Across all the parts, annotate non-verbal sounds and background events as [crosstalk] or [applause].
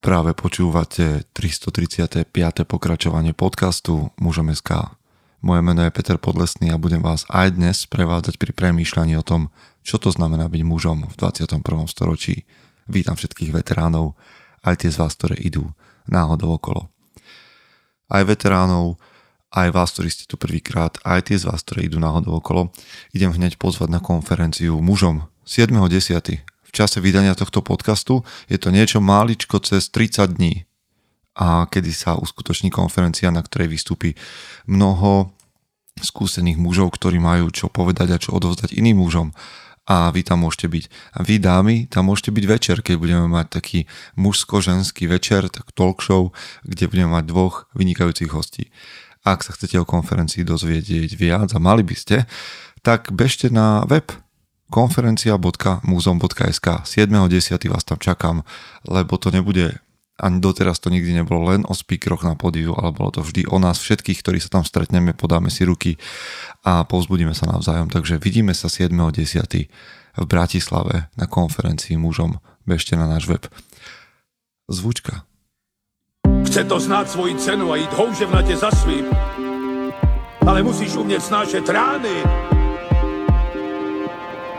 Práve počúvate 335. pokračovanie podcastu Mužom SK. Moje meno je Peter Podlesný a budem vás aj dnes prevádzať pri premýšľaní o tom, čo to znamená byť mužom v 21. storočí. Vítam všetkých veteránov, aj tie z vás, ktoré idú náhodou okolo. Aj veteránov, aj vás, ktorí ste tu prvýkrát, aj tie z vás, ktoré idú náhodou okolo, idem hneď pozvať na konferenciu mužom 7.10 v čase vydania tohto podcastu. Je to niečo máličko cez 30 dní a kedy sa uskutoční konferencia, na ktorej vystúpi mnoho skúsených mužov, ktorí majú čo povedať a čo odovzdať iným mužom a vy tam môžete byť. A vy dámy, tam môžete byť večer, keď budeme mať taký mužsko-ženský večer, tak talk show, kde budeme mať dvoch vynikajúcich hostí. Ak sa chcete o konferencii dozvedieť viac a mali by ste, tak bežte na web konferencia.muzom.sk 7.10. vás tam čakám, lebo to nebude ani doteraz to nikdy nebolo len o speakeroch na podiu, ale bolo to vždy o nás všetkých, ktorí sa tam stretneme, podáme si ruky a povzbudíme sa navzájom. Takže vidíme sa 7.10. v Bratislave na konferencii mužom. Bežte na náš web. Zvučka. Chce to znát svoji cenu a jít houževnatě za svým. Ale musíš umět snášet rány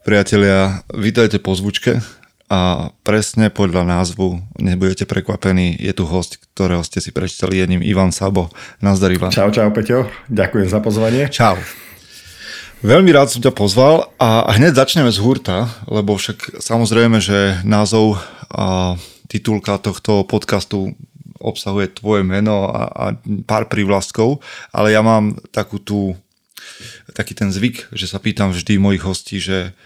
Priatelia, vítajte po zvučke a presne podľa názvu nebudete prekvapení, je tu host, ktorého ste si prečítali jedným Ivan Sabo. Nazdar Ivan. Čau, čau Peťo, ďakujem za pozvanie. Čau. Veľmi rád som ťa pozval a hneď začneme z hurta, lebo však samozrejme, že názov a titulka tohto podcastu obsahuje tvoje meno a, a pár prívlastkov, ale ja mám takú tú taký ten zvyk, že sa pýtam vždy mojich hostí, že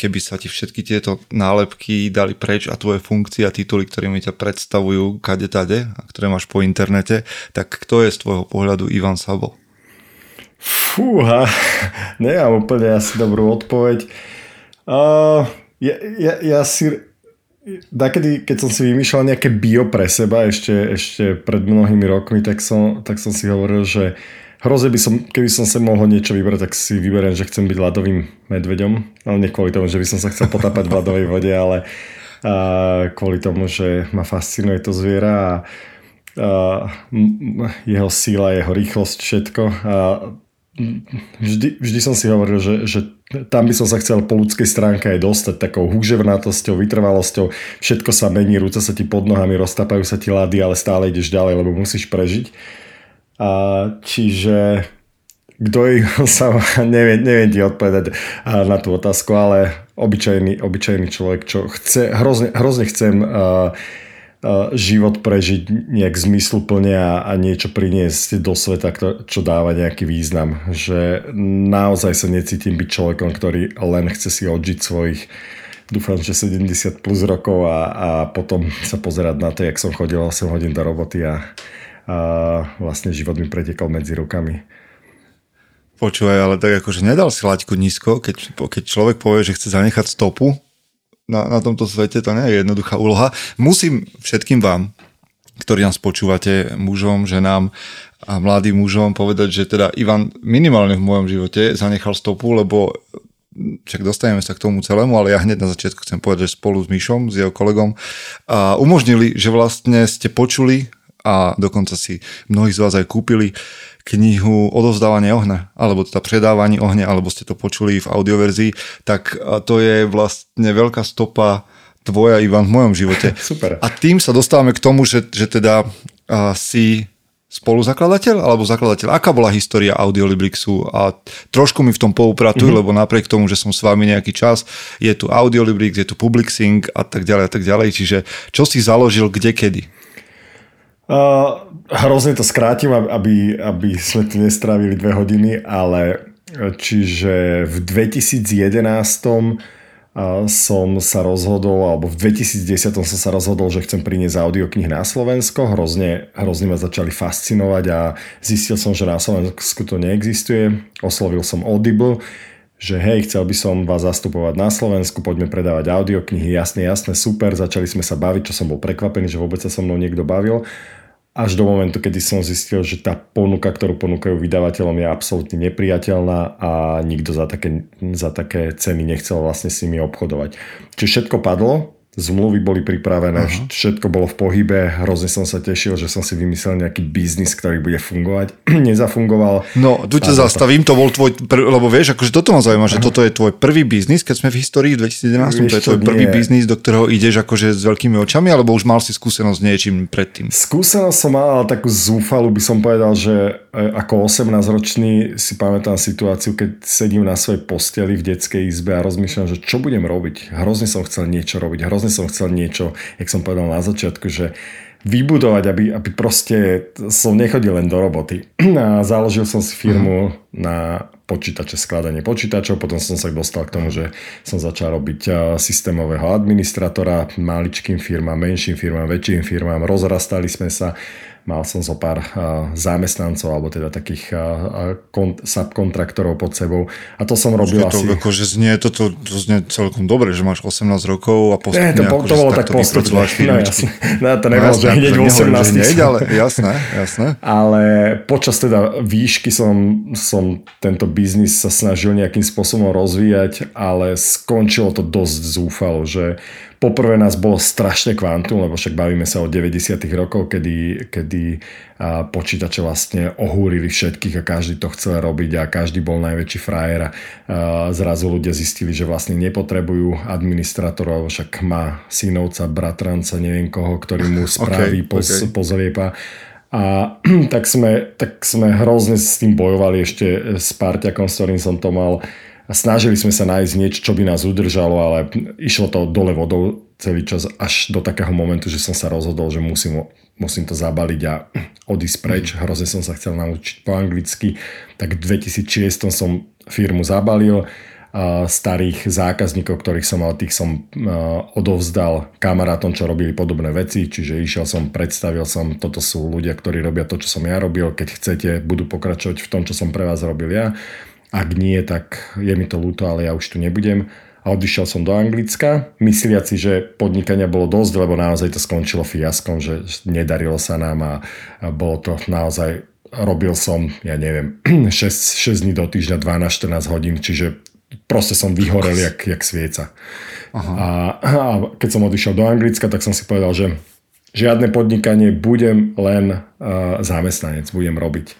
keby sa ti všetky tieto nálepky dali preč a tvoje funkcie a tituly, ktorými ťa predstavujú kade tade, a ktoré máš po internete, tak kto je z tvojho pohľadu Ivan Sabo? Fúha, [laughs] nemám úplne asi dobrú odpoveď. Uh, ja, ja, ja si Dakedy, keď som si vymýšľal nejaké bio pre seba ešte, ešte pred mnohými rokmi, tak som, tak som si hovoril, že Hroze by som, keby som sa mohol niečo vybrať, tak si vyberiem, že chcem byť ľadovým medveďom. Ale nie kvôli tomu, že by som sa chcel potápať v ľadovej vode, ale a kvôli tomu, že ma fascinuje to zviera a, a jeho síla, jeho rýchlosť, všetko. A vždy, vždy som si hovoril, že, že tam by som sa chcel po ľudskej stránke aj dostať takou húževnatosťou, vytrvalosťou. Všetko sa mení, rúca sa ti pod nohami, roztapajú sa ti lady, ale stále ideš ďalej, lebo musíš prežiť. Čiže kto ich [laughs] sa, neviem, neviem ti odpovedať na tú otázku, ale obyčajný, obyčajný človek, čo chce, hrozne, hrozne chcem život prežiť nejak zmysluplne a, a niečo priniesť do sveta, čo dáva nejaký význam. Že naozaj sa necítim byť človekom, ktorý len chce si odžiť svojich dúfam, že 70 plus rokov a, a potom sa pozerať na to, jak som chodil 8 hodín do roboty a, a vlastne život mi pretekal medzi rukami. Počúvaj, ale tak akože nedal si laťku nízko, keď, keď človek povie, že chce zanechať stopu na, na tomto svete, to nie je jednoduchá úloha. Musím všetkým vám, ktorí nás počúvate, mužom, ženám a mladým mužom povedať, že teda Ivan minimálne v mojom živote zanechal stopu, lebo však dostaneme sa k tomu celému, ale ja hneď na začiatku chcem povedať, že spolu s Myšom, s jeho kolegom, a umožnili, že vlastne ste počuli a dokonca si mnohí z vás aj kúpili knihu Odovzdávanie ohňa, alebo teda Predávanie ohňa, alebo ste to počuli v audioverzii, tak to je vlastne veľká stopa tvoja, Ivan, v mojom živote. [laughs] Super. A tým sa dostávame k tomu, že, že teda uh, si spoluzakladateľ alebo zakladateľ? Aká bola história Audiolibrixu? A trošku mi v tom poupratuj, mm-hmm. lebo napriek tomu, že som s vami nejaký čas, je tu Audiolibrix, je tu Publixing a tak ďalej a tak ďalej. Čiže čo si založil kde, kedy? Hrozne to skrátim, aby, aby sme tu nestrávili dve hodiny, ale čiže v 2011 a som sa rozhodol, alebo v 2010 som sa rozhodol, že chcem priniesť audioknih na Slovensko. Hrozne, hrozne ma začali fascinovať a zistil som, že na Slovensku to neexistuje. Oslovil som Audible, že hej, chcel by som vás zastupovať na Slovensku, poďme predávať audioknihy, jasne, jasne, super, začali sme sa baviť, čo som bol prekvapený, že vôbec sa so mnou niekto bavil až do momentu, kedy som zistil, že tá ponuka, ktorú ponúkajú vydavateľom je absolútne nepriateľná a nikto za také, za také ceny nechcel vlastne s nimi obchodovať. Čiže všetko padlo, zmluvy boli pripravené, uh-huh. všetko bolo v pohybe, hrozne som sa tešil, že som si vymyslel nejaký biznis, ktorý bude fungovať. [clears throat] Nezafungoval. No, tu ťa zastavím, to bol tvoj, pr- lebo vieš, akože toto ma zaujíma, uh-huh. že toto je tvoj prvý biznis, keď sme v histórii v 2011, to je tvoj prvý nie. biznis, do ktorého ideš akože s veľkými očami, alebo už mal si skúsenosť s niečím predtým? Skúsenosť som mal, ale takú zúfalu by som povedal, že e, ako 18-ročný si pamätám situáciu, keď sedím na svojej posteli v detskej izbe a rozmýšľam, že čo budem robiť. Hrozne som chcel niečo robiť, hrozne som chcel niečo, jak som povedal na začiatku, že vybudovať, aby, aby proste som nechodil len do roboty. [clears throat] A založil som si firmu mm. na počítače, skladanie počítačov, potom som sa dostal k tomu, že som začal robiť systémového administratora maličkým firmám, menším firmám, väčším firmám, rozrastali sme sa Mal som zo pár zamestnancov, alebo teda takých subkontraktorov pod sebou. A to som robil to, asi... Akože znie, to, to, to znie celkom dobre, že máš 18 rokov a postupne... Ne, to, po, to bolo tak postupne. [laughs] No, jasne. No, to nebolo, no, že hneď 18. Hneď, ale jasné, jasné. Ale počas teda výšky som, som tento biznis sa snažil nejakým spôsobom rozvíjať, ale skončilo to dosť zúfalo, že Poprvé nás bolo strašne kvantum, lebo však bavíme sa o 90. rokov, kedy, kedy počítače vlastne ohúrili všetkých a každý to chcel robiť a každý bol najväčší frajer a zrazu ľudia zistili, že vlastne nepotrebujú administratorov, však má synovca, bratranca, neviem koho, ktorý mu [laughs] spraví, okay, poz, okay. pozriepa. A tak sme, tak sme hrozne s tým bojovali ešte s Parťakom, s ktorým som to mal a snažili sme sa nájsť niečo, čo by nás udržalo, ale išlo to dole vodou celý čas až do takého momentu, že som sa rozhodol, že musím, musím to zabaliť a odísť preč. Mm. Hrozne som sa chcel naučiť po anglicky. Tak v 2006 som firmu zabalil. Starých zákazníkov, ktorých som mal, tých som odovzdal kamarátom, čo robili podobné veci, čiže išiel som, predstavil som, toto sú ľudia, ktorí robia to, čo som ja robil, keď chcete, budú pokračovať v tom, čo som pre vás robil ja ak nie, tak je mi to ľúto, ale ja už tu nebudem. A odišiel som do Anglicka, mysliaci, že podnikania bolo dosť, lebo naozaj to skončilo fiaskom, že nedarilo sa nám a, a bolo to naozaj, robil som, ja neviem, [clears throat] 6, 6 dní do týždňa, 12-14 hodín, čiže proste som vyhorel jak, jak svieca. Aha. A, a keď som odišiel do Anglicka, tak som si povedal, že žiadne podnikanie, budem len uh, zamestnanec, budem robiť.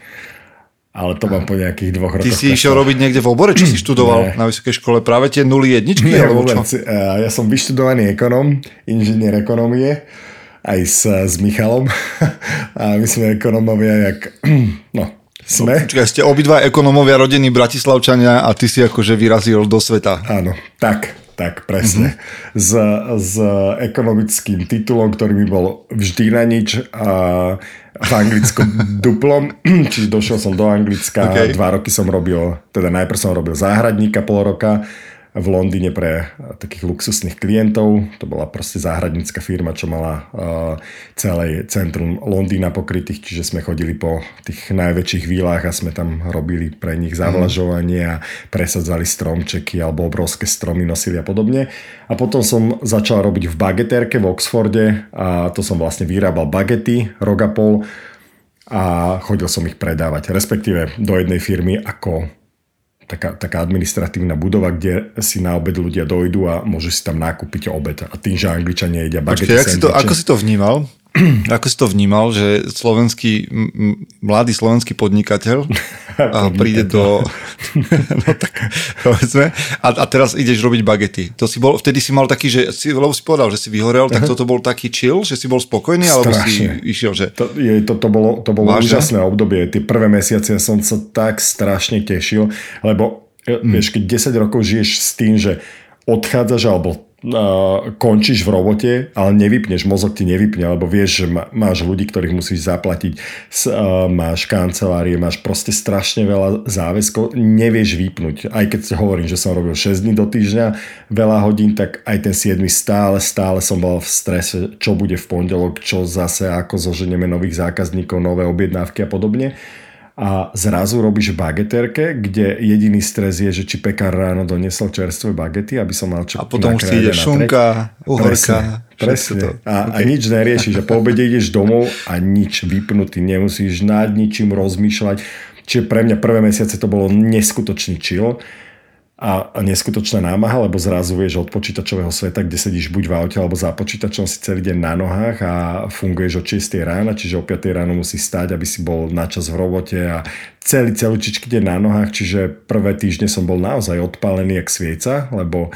Ale to mám po nejakých dvoch rokoch. Ty si išiel robiť niekde v obore, čo si [clears throat] študoval Nie. na vysokej škole? Práve tie 0 jedničky? Nie, vôbec. Čo? Ja som vyštudovaný ekonom, inžinier ekonomie, aj s, s Michalom. [laughs] A my sme ekonomovia, jak... [clears throat] No, sme. No, počkaj, ste obidva ekonomovia rodení Bratislavčania a ty si akože vyrazil do sveta. Áno, tak, tak presne. Mm-hmm. S, s ekonomickým titulom, ktorý mi bol vždy na nič a v Anglicku [laughs] duplom, čiže došiel som do Anglicka, okay. dva roky som robil, teda najprv som robil záhradníka pol roka, v Londýne pre takých luxusných klientov. To bola proste záhradnícka firma, čo mala uh, celé centrum Londýna pokrytých, čiže sme chodili po tých najväčších výlach a sme tam robili pre nich zavlažovanie a presadzali stromčeky alebo obrovské stromy nosili a podobne. A potom som začal robiť v bageterke v Oxforde a to som vlastne vyrábal bagety, rok a pol a chodil som ich predávať, respektíve do jednej firmy ako taká, taká administratívna budova, kde si na obed ľudia dojdú a môžu si tam nakúpiť obed. A tým, že Angličania jedia bagety. Počkej, si to, ako si to vnímal? [clears throat] Ako si to vnímal, že slovenský, mladý slovenský podnikateľ [laughs] a príde do... [laughs] no tak, povedzme, a, a teraz ideš robiť bagety. To si bol, vtedy si mal taký, že si, lebo si povedal, že si vyhorel, tak toto bol taký chill, že si bol spokojný, alebo si išiel, že... To, je, to, to bolo, to bolo úžasné obdobie. Tie prvé mesiace som sa tak strašne tešil, lebo mm. vieš, keď 10 rokov žiješ s tým, že odchádzaš alebo končíš v robote, ale nevypneš, mozog ti nevypne, lebo vieš, že máš ľudí, ktorých musíš zaplatiť, máš kancelárie, máš proste strašne veľa záväzkov, nevieš vypnúť. Aj keď hovorím, že som robil 6 dní do týždňa, veľa hodín, tak aj ten 7 stále, stále som bol v strese, čo bude v pondelok, čo zase, ako zoženieme nových zákazníkov, nové objednávky a podobne a zrazu robíš bageterke, kde jediný stres je, že či pekár ráno doniesol čerstvé bagety, aby som mal čo A potom už ide šunka, uhorka. Presne, presne. A, okay. a nič neriešiš. A po obede ideš domov a nič vypnutý. Nemusíš nad ničím rozmýšľať. Čiže pre mňa prvé mesiace to bolo neskutočný chill a, neskutočná námaha, lebo zrazu vieš od počítačového sveta, kde sedíš buď v aute alebo za počítačom si celý deň na nohách a funguješ od 6 rána, čiže o 5 ráno musíš stať, aby si bol načas v robote a celý celúčičky deň na nohách, čiže prvé týždne som bol naozaj odpálený jak svieca, lebo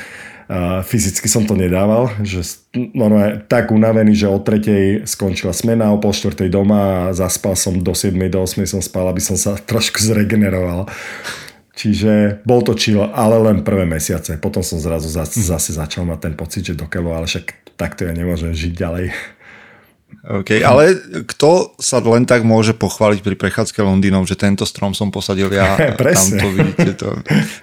a fyzicky som to nedával, že normálne tak unavený, že o tretej skončila smena, o pol štvrtej doma a zaspal som do 7, do 8 som spal, aby som sa [laughs] trošku zregeneroval. Čiže bol to chill, ale len prvé mesiace. Potom som zrazu zase, začal mať ten pocit, že do ale však takto ja nemôžem žiť ďalej. OK, ale kto sa len tak môže pochváliť pri prechádzke Londýnom, že tento strom som posadil ja, [laughs] Presne. tam to vidíte, to,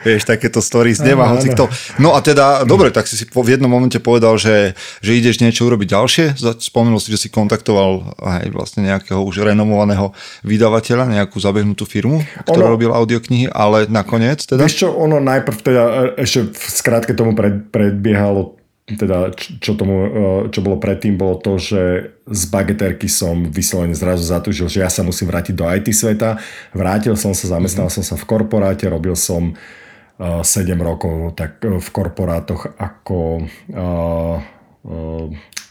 vieš, takéto stories nemá hoci kto. No a teda, dobre, tak si si v jednom momente povedal, že, že ideš niečo urobiť ďalšie, spomenul si, že si kontaktoval aj vlastne nejakého už renomovaného vydavateľa, nejakú zabehnutú firmu, ktorá ono, robil audioknihy, ale nakoniec teda? Vieš čo, ono najprv teda e, ešte v skrátke tomu pred, predbiehalo teda čo, tomu, e, čo bolo predtým, bolo to, že z bageterky som vyslovene zrazu zatúžil, že ja sa musím vrátiť do IT sveta. Vrátil som sa, zamestnal mm-hmm. som sa v korporáte, robil som uh, e, 7 rokov tak e, v korporátoch ako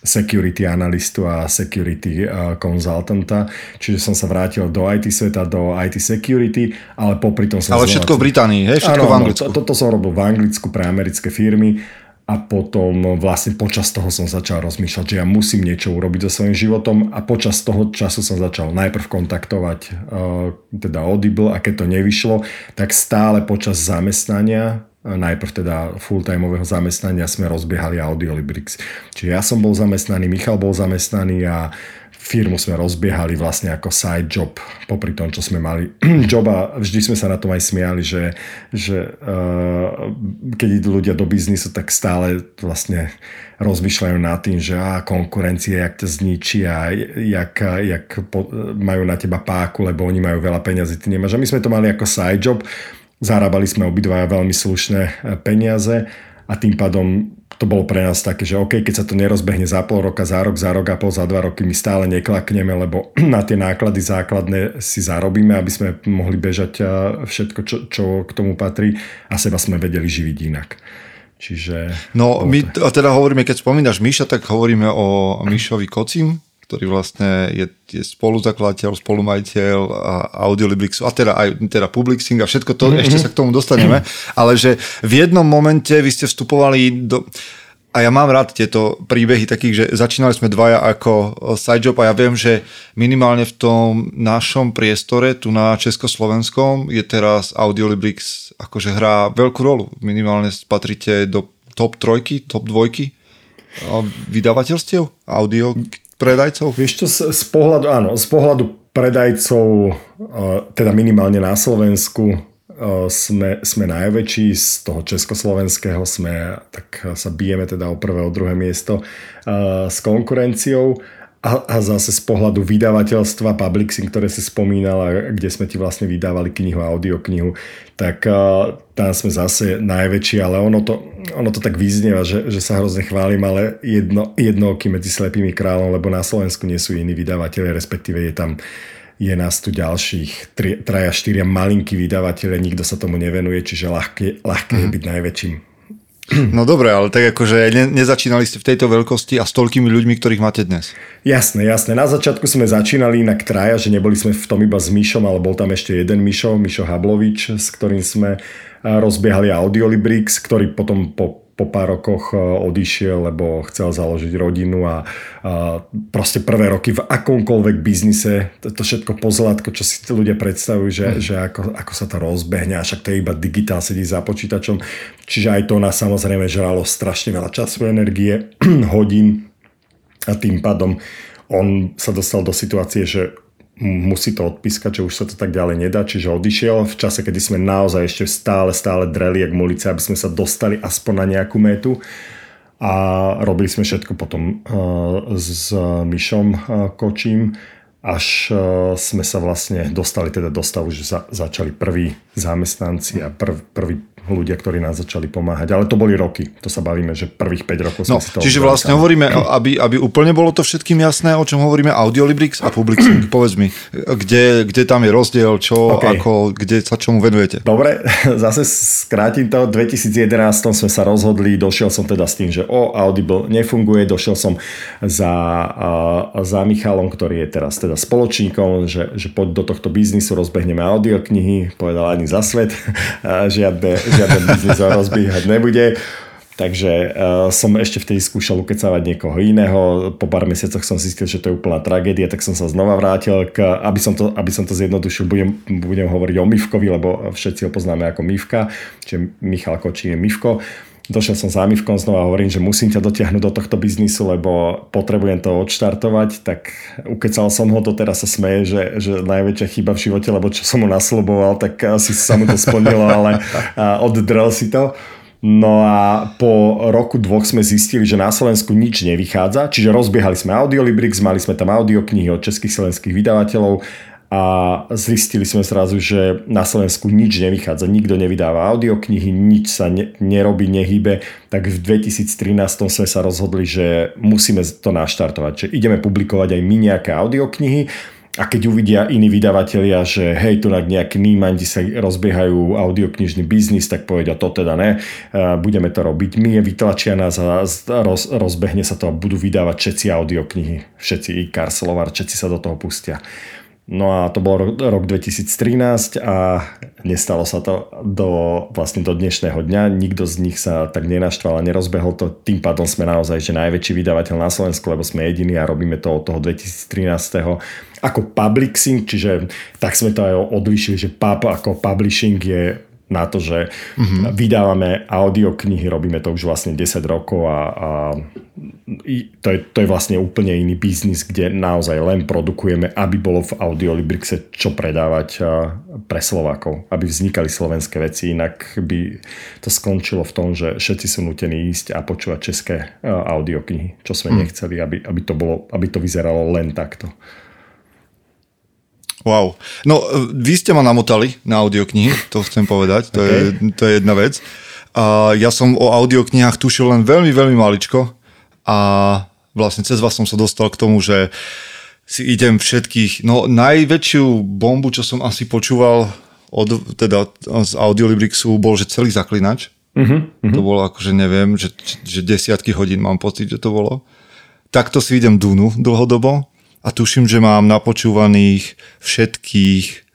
security analistu a security konzultanta, čiže som sa vrátil do IT sveta, do IT security, ale popri tom som... Ale všetko v Británii, hej? Všetko ano, v Anglicku. Toto to, to som robil v Anglicku pre americké firmy a potom vlastne počas toho som začal rozmýšľať, že ja musím niečo urobiť so svojím životom a počas toho času som začal najprv kontaktovať uh, teda Audible a keď to nevyšlo, tak stále počas zamestnania najprv teda full-timeového zamestnania sme rozbiehali Audiolibrix. Čiže ja som bol zamestnaný, Michal bol zamestnaný a firmu sme rozbiehali vlastne ako side job popri tom, čo sme mali [clears throat] job a vždy sme sa na tom aj smiali, že, že uh, keď idú ľudia do biznisu, tak stále vlastne rozmýšľajú nad tým, že á, konkurencia, jak to zničí a jak, jak po, majú na teba páku, lebo oni majú veľa peňazí, ty nemáš. A my sme to mali ako side job, zarábali sme obidvaja veľmi slušné peniaze a tým pádom to bolo pre nás také, že OK, keď sa to nerozbehne za pol roka, za rok, za rok a pol, za dva roky, my stále neklakneme, lebo [clears throat] na tie náklady základné si zarobíme, aby sme mohli bežať všetko, čo, čo k tomu patrí a seba sme vedeli živiť inak. Čiže... No, my teda hovoríme, keď spomínaš Miša, tak hovoríme o Mišovi Kocim, ktorý vlastne je, je spoluzakladateľ, spolumajiteľ a Audiolibrixu a teda aj teda Publixing a všetko to, mm-hmm. ešte sa k tomu dostaneme, [laughs] ale že v jednom momente vy ste vstupovali do... A ja mám rád tieto príbehy takých, že začínali sme dvaja ako side job a ja viem, že minimálne v tom našom priestore tu na Československom je teraz Audiolibrix akože hrá veľkú rolu. Minimálne patríte do top trojky, top dvojky vydavateľstiev audio predajcov? Vieš čo, z, pohľadu, áno, z pohľadu predajcov, teda minimálne na Slovensku, sme, sme najväčší, z toho československého sme, tak sa bijeme teda o prvé, o druhé miesto s konkurenciou a, a zase z pohľadu vydavateľstva Publixing, ktoré si spomínala, kde sme ti vlastne vydávali knihu, audioknihu, tak uh, tam sme zase najväčší, ale ono to, ono to tak vyznieva, že, že sa hrozne chválim, ale jedno, jednoky medzi slepými kráľom, lebo na Slovensku nie sú iní vydavateľe, respektíve je tam je nás tu ďalších tri, traja, štyria malinkí vydavateľe, nikto sa tomu nevenuje, čiže ľahké, ľahké mm. je mhm. byť najväčším. [clears throat] No dobre, ale tak akože ne, nezačínali ste v tejto veľkosti a s toľkými ľuďmi, ktorých máte dnes. Jasné, jasné. Na začiatku sme začínali inak traja, že neboli sme v tom iba s Mišom, ale bol tam ešte jeden Mišo, Mišo Hablovič, s ktorým sme rozbiehali Audiolibrix, ktorý potom po po pár rokoch odišiel, lebo chcel založiť rodinu a, a proste prvé roky v akomkoľvek biznise, to, to všetko pozlátko, čo si ľudia predstavujú, že, mm. že ako, ako sa to rozbehne, a však to je iba digitál, sedí za počítačom. Čiže aj to nás samozrejme žralo strašne veľa času, energie, [clears throat] hodín a tým pádom on sa dostal do situácie, že musí to odpískať, že už sa to tak ďalej nedá, čiže odišiel v čase, kedy sme naozaj ešte stále, stále dreli jak mulice, aby sme sa dostali aspoň na nejakú metu. A robili sme všetko potom uh, s Myšom uh, Kočím, až uh, sme sa vlastne dostali teda do stavu, že sa začali prví zamestnanci a prv, prvý ľudia, ktorí nás začali pomáhať. Ale to boli roky. To sa bavíme, že prvých 5 rokov no, si to Čiže vlastne hovoríme, aby, aby úplne bolo to všetkým jasné, o čom hovoríme, Audiolibrix a Publixing. [clears throat] Povedz mi, kde, kde tam je rozdiel, čo, okay. ako, kde sa čomu venujete? Dobre, [laughs] zase skrátim to. V 2011 sme sa rozhodli, došiel som teda s tým, že o, Audible nefunguje, došiel som za, za Michalom, ktorý je teraz teda spoločníkom, že, že poď do tohto biznisu, rozbehneme audioknihy, povedal ani za svet, [laughs] žiadne, žiaden biznis ho rozbíhať nebude. Takže uh, som ešte vtedy skúšal ukecávať niekoho iného. Po pár mesiacoch som zistil, že to je úplná tragédia, tak som sa znova vrátil. K, aby, som to, aby som to zjednodušil, budem, budem hovoriť o Mivkovi, lebo všetci ho poznáme ako Mivka, čiže Michal Kočí je Mivko došiel som za Mivkom znova a hovorím, že musím ťa dotiahnuť do tohto biznisu, lebo potrebujem to odštartovať, tak ukecal som ho, to teraz sa smeje, že, že najväčšia chyba v živote, lebo čo som mu nasloboval, tak asi sa mu to splnilo, [laughs] ale oddrel si to. No a po roku dvoch sme zistili, že na Slovensku nič nevychádza, čiže rozbiehali sme Audiolibrix, mali sme tam audioknihy od českých slovenských vydavateľov a zistili sme zrazu, že na Slovensku nič nevychádza, nikto nevydáva audioknihy, nič sa ne, nerobí, nehybe, tak v 2013 sme sa rozhodli, že musíme to naštartovať, že ideme publikovať aj my nejaké audioknihy. A keď uvidia iní vydavatelia, že hej, tu nejakí nímandi sa rozbiehajú audioknižný biznis, tak povedia, to teda ne, budeme to robiť my, vytlačia nás a roz, rozbehne sa to a budú vydávať všetci audioknihy, všetci i Karslovar, všetci sa do toho pustia. No a to bol rok 2013 a nestalo sa to do, vlastne do dnešného dňa. Nikto z nich sa tak nenaštval a nerozbehol to. Tým pádom sme naozaj že najväčší vydavateľ na Slovensku, lebo sme jediní a robíme to od toho 2013. Ako publixing, čiže tak sme to aj odlišili, že pub ako publishing je na to, že mm-hmm. vydávame audioknihy, robíme to už vlastne 10 rokov a, a to, je, to je vlastne úplne iný biznis, kde naozaj len produkujeme, aby bolo v Audiolibrixe čo predávať pre Slovákov, aby vznikali slovenské veci, inak by to skončilo v tom, že všetci sú nutení ísť a počúvať české audioknihy, čo sme mm. nechceli, aby, aby, to bolo, aby to vyzeralo len takto. Wow. No, vy ste ma namotali na audioknihy, to chcem povedať, to, okay. je, to je jedna vec. A ja som o audioknihách tušil len veľmi, veľmi maličko a vlastne cez vás som sa dostal k tomu, že si idem všetkých, no najväčšiu bombu, čo som asi počúval od, teda z Audiolibrixu bol, že celý zaklinač. Uh-huh, uh-huh. To bolo akože neviem, že, že desiatky hodín mám pocit, že to bolo. Takto si idem Dunu dlhodobo a tuším, že mám napočúvaných všetkých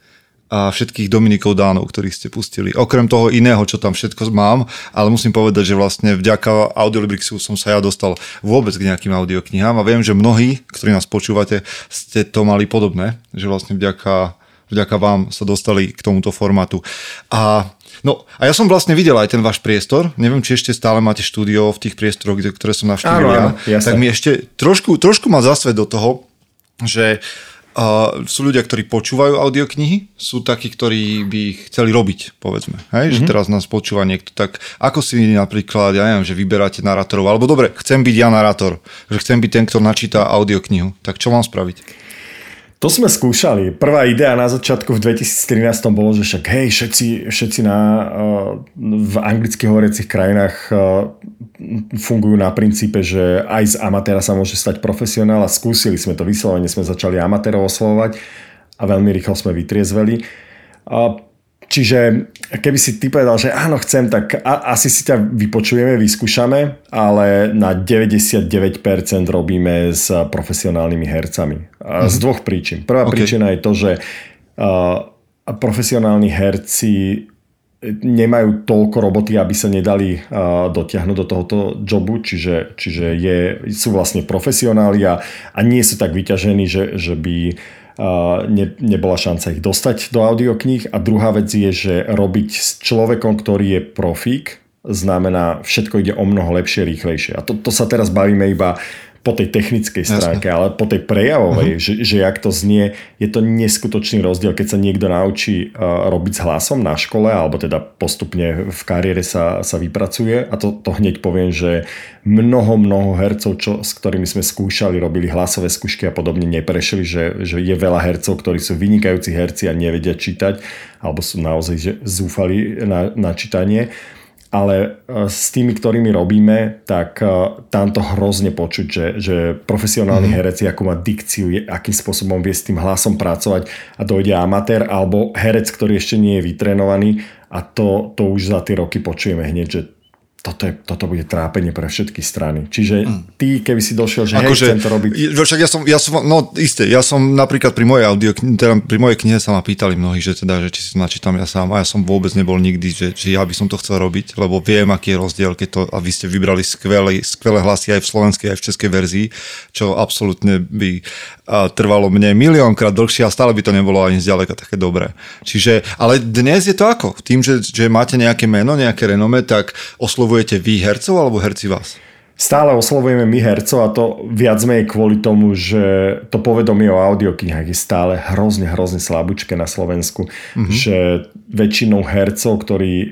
a všetkých Dominikov Dánov, ktorých ste pustili. Okrem toho iného, čo tam všetko mám, ale musím povedať, že vlastne vďaka Audiolibrixu som sa ja dostal vôbec k nejakým audioknihám a viem, že mnohí, ktorí nás počúvate, ste to mali podobné, že vlastne vďaka, vďaka vám sa dostali k tomuto formátu. A No a ja som vlastne videl aj ten váš priestor. Neviem, či ešte stále máte štúdio v tých priestoroch, ktoré som navštívil ja. Tak mi ešte trošku, trošku ma zasved do toho, že uh, sú ľudia, ktorí počúvajú audioknihy, sú takí, ktorí by ich chceli robiť, povedzme. Hej? Mm-hmm. Že mhm. teraz nás počúva niekto, tak ako si napríklad, ja neviem, že vyberáte narátorov, alebo dobre, chcem byť ja narátor, že chcem byť ten, kto načíta audioknihu, tak čo mám spraviť? To sme skúšali. Prvá idea na začiatku v 2013 bolo, že však hej, všetci, všetci na, eh, v anglicky hovoriacich krajinách eh, fungujú na princípe, že aj z amatéra sa môže stať profesionál a skúsili sme to vyslovene, sme začali amatérov oslovovať a veľmi rýchlo sme vytriezveli. Čiže keby si ty povedal, že áno, chcem, tak a, asi si ťa vypočujeme, vyskúšame, ale na 99% robíme s profesionálnymi hercami. Mm-hmm. Z dvoch príčin. Prvá okay. príčina je to, že uh, profesionálni herci nemajú toľko roboty, aby sa nedali uh, dotiahnuť do tohoto jobu, čiže, čiže je, sú vlastne profesionáli a, a nie sú tak vyťažení, že, že by uh, ne, nebola šanca ich dostať do audiokníh. A druhá vec je, že robiť s človekom, ktorý je profík, znamená, všetko ide o mnoho lepšie, rýchlejšie. A to, to sa teraz bavíme iba po tej technickej stránke, Jasne. ale po tej prejavovej, uh-huh. že, že jak to znie, je to neskutočný rozdiel, keď sa niekto naučí uh, robiť s hlasom na škole, alebo teda postupne v kariére sa, sa vypracuje a to, to hneď poviem, že mnoho, mnoho hercov, čo, s ktorými sme skúšali, robili hlasové skúšky a podobne, neprešli, že, že je veľa hercov, ktorí sú vynikajúci herci a nevedia čítať, alebo sú naozaj že zúfali na, na čítanie ale e, s tými, ktorými robíme, tak e, tam to hrozne počuť, že, že profesionálny mm. herec, ako má dikciu, je, akým spôsobom vie s tým hlasom pracovať a dojde amatér, alebo herec, ktorý ešte nie je vytrenovaný a to, to už za tie roky počujeme hneď, že toto, je, toto bude trápenie pre všetky strany. Čiže mm. ty, keby si došiel, že hej, že, chcem to robiť... Však ja som, ja som, no isté, ja som napríklad pri mojej audio, teda pri mojej knihe sa ma pýtali mnohí, že teda, že či si načítam ja sám a ja som vôbec nebol nikdy, že, že ja by som to chcel robiť, lebo viem, aký je rozdiel, keď to, a vy ste vybrali skvelé, skvelé hlasy aj v slovenskej, aj v českej verzii, čo absolútne by a, trvalo mne miliónkrát dlhšie a stále by to nebolo ani zďaleka také dobré. Čiže, ale dnes je to ako? Tým, že, že máte nejaké meno, nejaké renome, tak oslovujú oslovujete vy hercov alebo herci vás? Stále oslovujeme my hercov a to viac menej kvôli tomu, že to povedomie o audioknihách je stále hrozne, hrozne slabúčke na Slovensku, mm-hmm. že väčšinou hercov, ktorí e,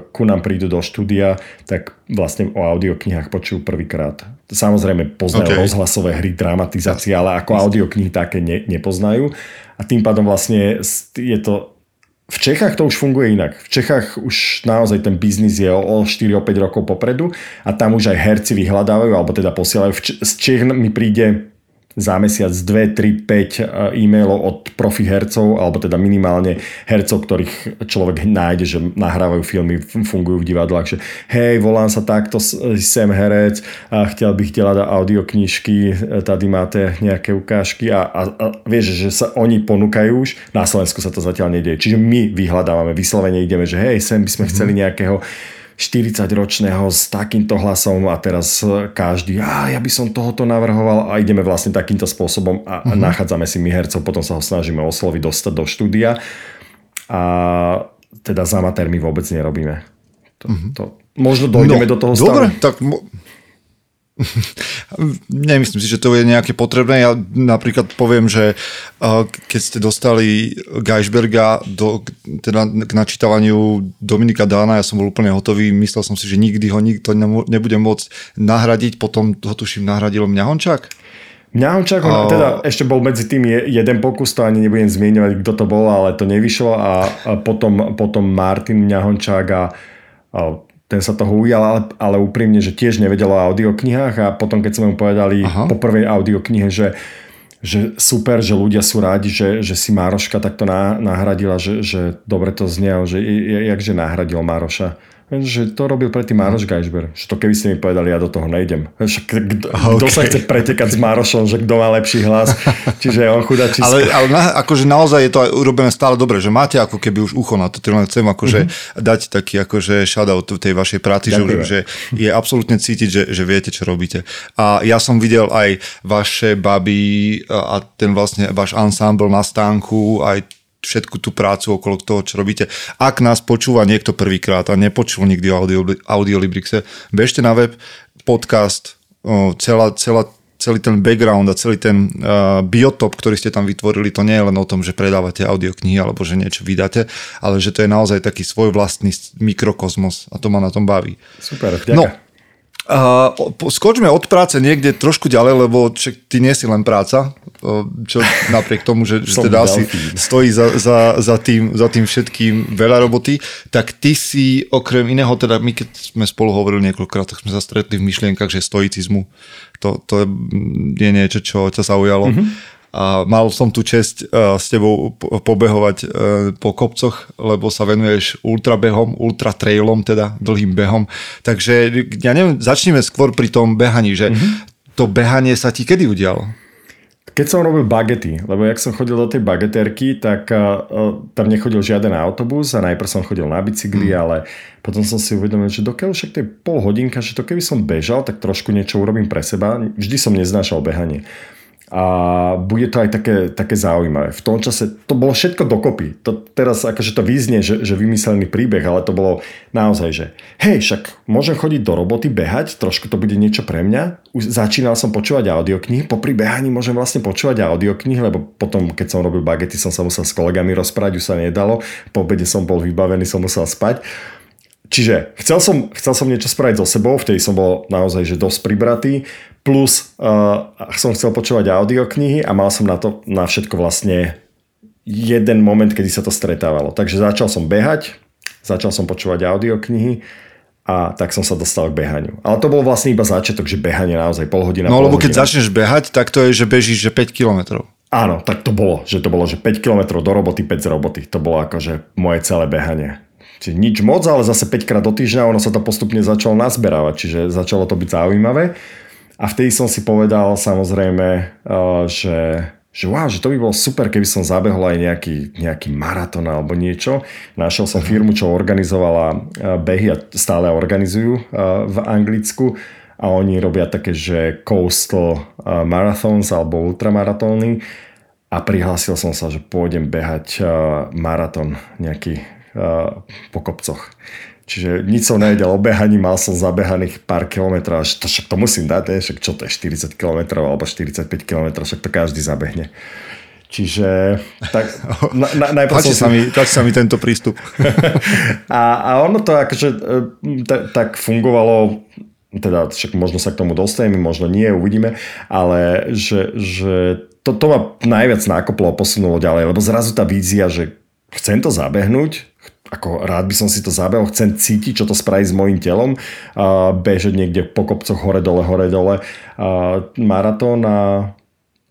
ku nám prídu do štúdia, tak vlastne o audioknihách počujú prvýkrát. Samozrejme poznajú okay. rozhlasové hry, dramatizácie, ale ako audioknihy také ne, nepoznajú. A tým pádom vlastne je to v Čechách to už funguje inak. V Čechách už naozaj ten biznis je o 4-5 rokov popredu a tam už aj herci vyhľadávajú, alebo teda posielajú. Z Čech mi príde za mesiac 2, 3, 5 e-mailov od profi hercov, alebo teda minimálne hercov, ktorých človek nájde, že nahrávajú filmy, fungujú v divadlách, že hej, volám sa takto, sem herec, a chcel bych delať audioknižky, e, tady máte nejaké ukážky a, a, a vieš, že sa oni ponúkajú už, na Slovensku sa to zatiaľ nedieje. Čiže my vyhľadávame, vyslovene ideme, že hej, sem by sme chceli mhm. nejakého 40-ročného s takýmto hlasom a teraz každý, a ja by som tohoto navrhoval a ideme vlastne takýmto spôsobom a, uh-huh. nachádzame si my hercov, potom sa ho snažíme osloviť, dostať do štúdia a teda za amatérmi vôbec nerobíme. To, uh-huh. to, možno dojdeme no, do toho dobre, tak mo- [laughs] Nemyslím si, že to je nejaké potrebné. Ja napríklad poviem, že keď ste dostali Geisberga do, teda k načítavaniu Dominika Dána, ja som bol úplne hotový, myslel som si, že nikdy ho nikto nebude môcť nahradiť, potom ho tuším nahradil Mňahončák. Mňahončák, a... teda ešte bol medzi tým jeden pokus, to ani nebudem zmieňovať, kto to bol, ale to nevyšlo a, a potom, potom Martin Mňahončák a, a ten sa toho ujal, ale, ale úprimne, že tiež nevedel o audioknihách a potom keď sme mu povedali Aha. po prvej audioknihe, že že super, že ľudia sú rádi, že, že si Mároška takto nahradila, že, že dobre to znie, že jakže nahradil Mároša že to robil predtým Mároš Gajšber. Že to keby ste mi povedali, ja do toho nejdem. Kto okay. sa chce pretekať s Márošom, že kto má lepší hlas. Čiže on chudačí. Ale, ale na, akože naozaj je to urobené stále dobre, že máte ako keby už ucho na to. Len chcem akože mm-hmm. dať taký akože shoutout tej vašej práci, že, že je absolútne cítiť, že, že viete, čo robíte. A ja som videl aj vaše baby a ten vlastne váš ensemble na stánku, aj všetku tú prácu okolo toho, čo robíte. Ak nás počúva niekto prvýkrát a nepočul nikdy o audio, Audiolibrixe, bežte na web, podcast, celá, celá, celý ten background a celý ten uh, biotop, ktorý ste tam vytvorili, to nie je len o tom, že predávate audioknihy alebo že niečo vydáte, ale že to je naozaj taký svoj vlastný mikrokozmos a to ma na tom baví. Super, ďakujem. No, Uh, skočme od práce niekde trošku ďalej, lebo ty nie si len práca, čo napriek tomu, že, že teda asi stojí za, za, za, tým, za tým všetkým veľa roboty, tak ty si okrem iného, teda my keď sme spolu hovorili niekoľkokrát, tak sme sa stretli v myšlienkach, že stoicizmu, to, to je niečo, čo ťa zaujalo. Mm-hmm a mal som tu čest uh, s tebou pobehovať uh, po kopcoch, lebo sa venuješ ultrabehom, ultratrailom, teda dlhým behom. Takže ja neviem, začneme skôr pri tom behaní, že mm-hmm. to behanie sa ti kedy udialo? keď som robil bagety, lebo jak som chodil do tej bageterky, tak uh, tam nechodil žiaden autobus a najprv som chodil na bicykli, mm. ale potom som si uvedomil, že dokiaľ však to je pol hodinka, že to keby som bežal, tak trošku niečo urobím pre seba. Vždy som neznášal behanie a bude to aj také, také zaujímavé. V tom čase to bolo všetko dokopy. To teraz akože to vyznie, že, že vymyslený príbeh, ale to bolo naozaj, že hej, však môžem chodiť do roboty, behať, trošku to bude niečo pre mňa. Už začínal som počúvať audioknihy, popri behaní môžem vlastne počúvať audioknihy, lebo potom, keď som robil bagety, som sa musel s kolegami rozprávať, už sa nedalo. Po obede som bol vybavený, som musel spať. Čiže chcel som, chcel som niečo spraviť so sebou, vtedy som bol naozaj že dosť pribratý, plus uh, som chcel počúvať audioknihy a mal som na to na všetko vlastne jeden moment, kedy sa to stretávalo. Takže začal som behať, začal som počúvať audioknihy a tak som sa dostal k behaniu. Ale to bol vlastne iba začiatok, že behanie naozaj pol hodina. No lebo hodina. keď začneš behať, tak to je, že bežíš že 5 kilometrov. Áno, tak to bolo, že to bolo, že 5 km do roboty, 5 z roboty. To bolo akože moje celé behanie. Čiže nič moc, ale zase 5 krát do týždňa ono sa to postupne začalo nazberávať, čiže začalo to byť zaujímavé. A vtedy som si povedal samozrejme, eh, že, že wow, že to by bolo super, keby som zabehol aj nejaký, nejaký maratón alebo niečo. Našiel som firmu, čo organizovala eh, behy a stále organizujú eh, v Anglicku a oni robia také, že coastal marathons alebo ultramaratóny a prihlásil som sa, že pôjdem behať maratón nejaký po kopcoch. Čiže nič som nevedel o behaní, mal som zabehaných pár kilometrov, až to, však to musím dať, ne? však čo to je 40 km alebo 45 km, však to každý zabehne. Čiže tak, na, na, najprv páči, som sa mi, páči sa mi tento prístup. [laughs] a, a ono to akože e, t- tak fungovalo teda však možno sa k tomu dostaneme, možno nie, uvidíme, ale že, že to, to ma najviac nákoplo a posunulo ďalej, lebo zrazu tá vízia, že chcem to zabehnúť, ako rád by som si to zabehol, chcem cítiť, čo to spraví s mojim telom, a bežať niekde po kopcoch hore dole, hore dole, a maratón a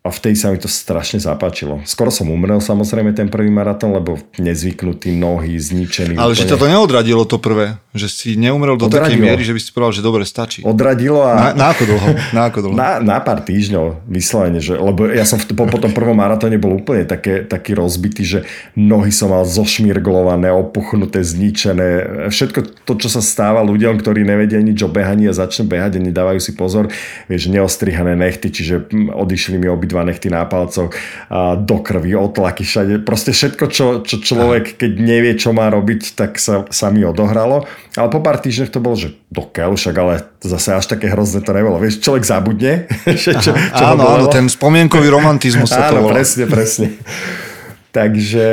a vtedy sa mi to strašne zapáčilo. Skoro som umrel samozrejme ten prvý maratón, lebo nezvyknutý, nohy, zničený. Ale úplne. že ťa to neodradilo to prvé? Že si neumrel do odradilo. takej miery, že by si povedal, že dobre, stačí. Odradilo a... Na, na ako dlho? Na, ako dlho? na, na pár týždňov, vyslovene, že, lebo ja som v, po, po tom prvom maratóne bol úplne také, taký rozbitý, že nohy som mal zošmirglované, opuchnuté, zničené. Všetko to, čo sa stáva ľuďom, ktorí nevedia nič o behaní a začnú behať a nedávajú si pozor, vieš, neostrihané nechty, čiže hm, odišli mi obi obidva nechty na palcoch, a do krvi, otlaky všade. Proste všetko, čo, čo človek, keď nevie, čo má robiť, tak sa, sa mi odohralo. Ale po pár týždňoch to bolo, že do však ale zase až také hrozné to nebolo. Vieš, človek zabudne. [laughs] čo, čo áno, áno, ten spomienkový romantizmus sa [laughs] áno, to presne, presne. Takže,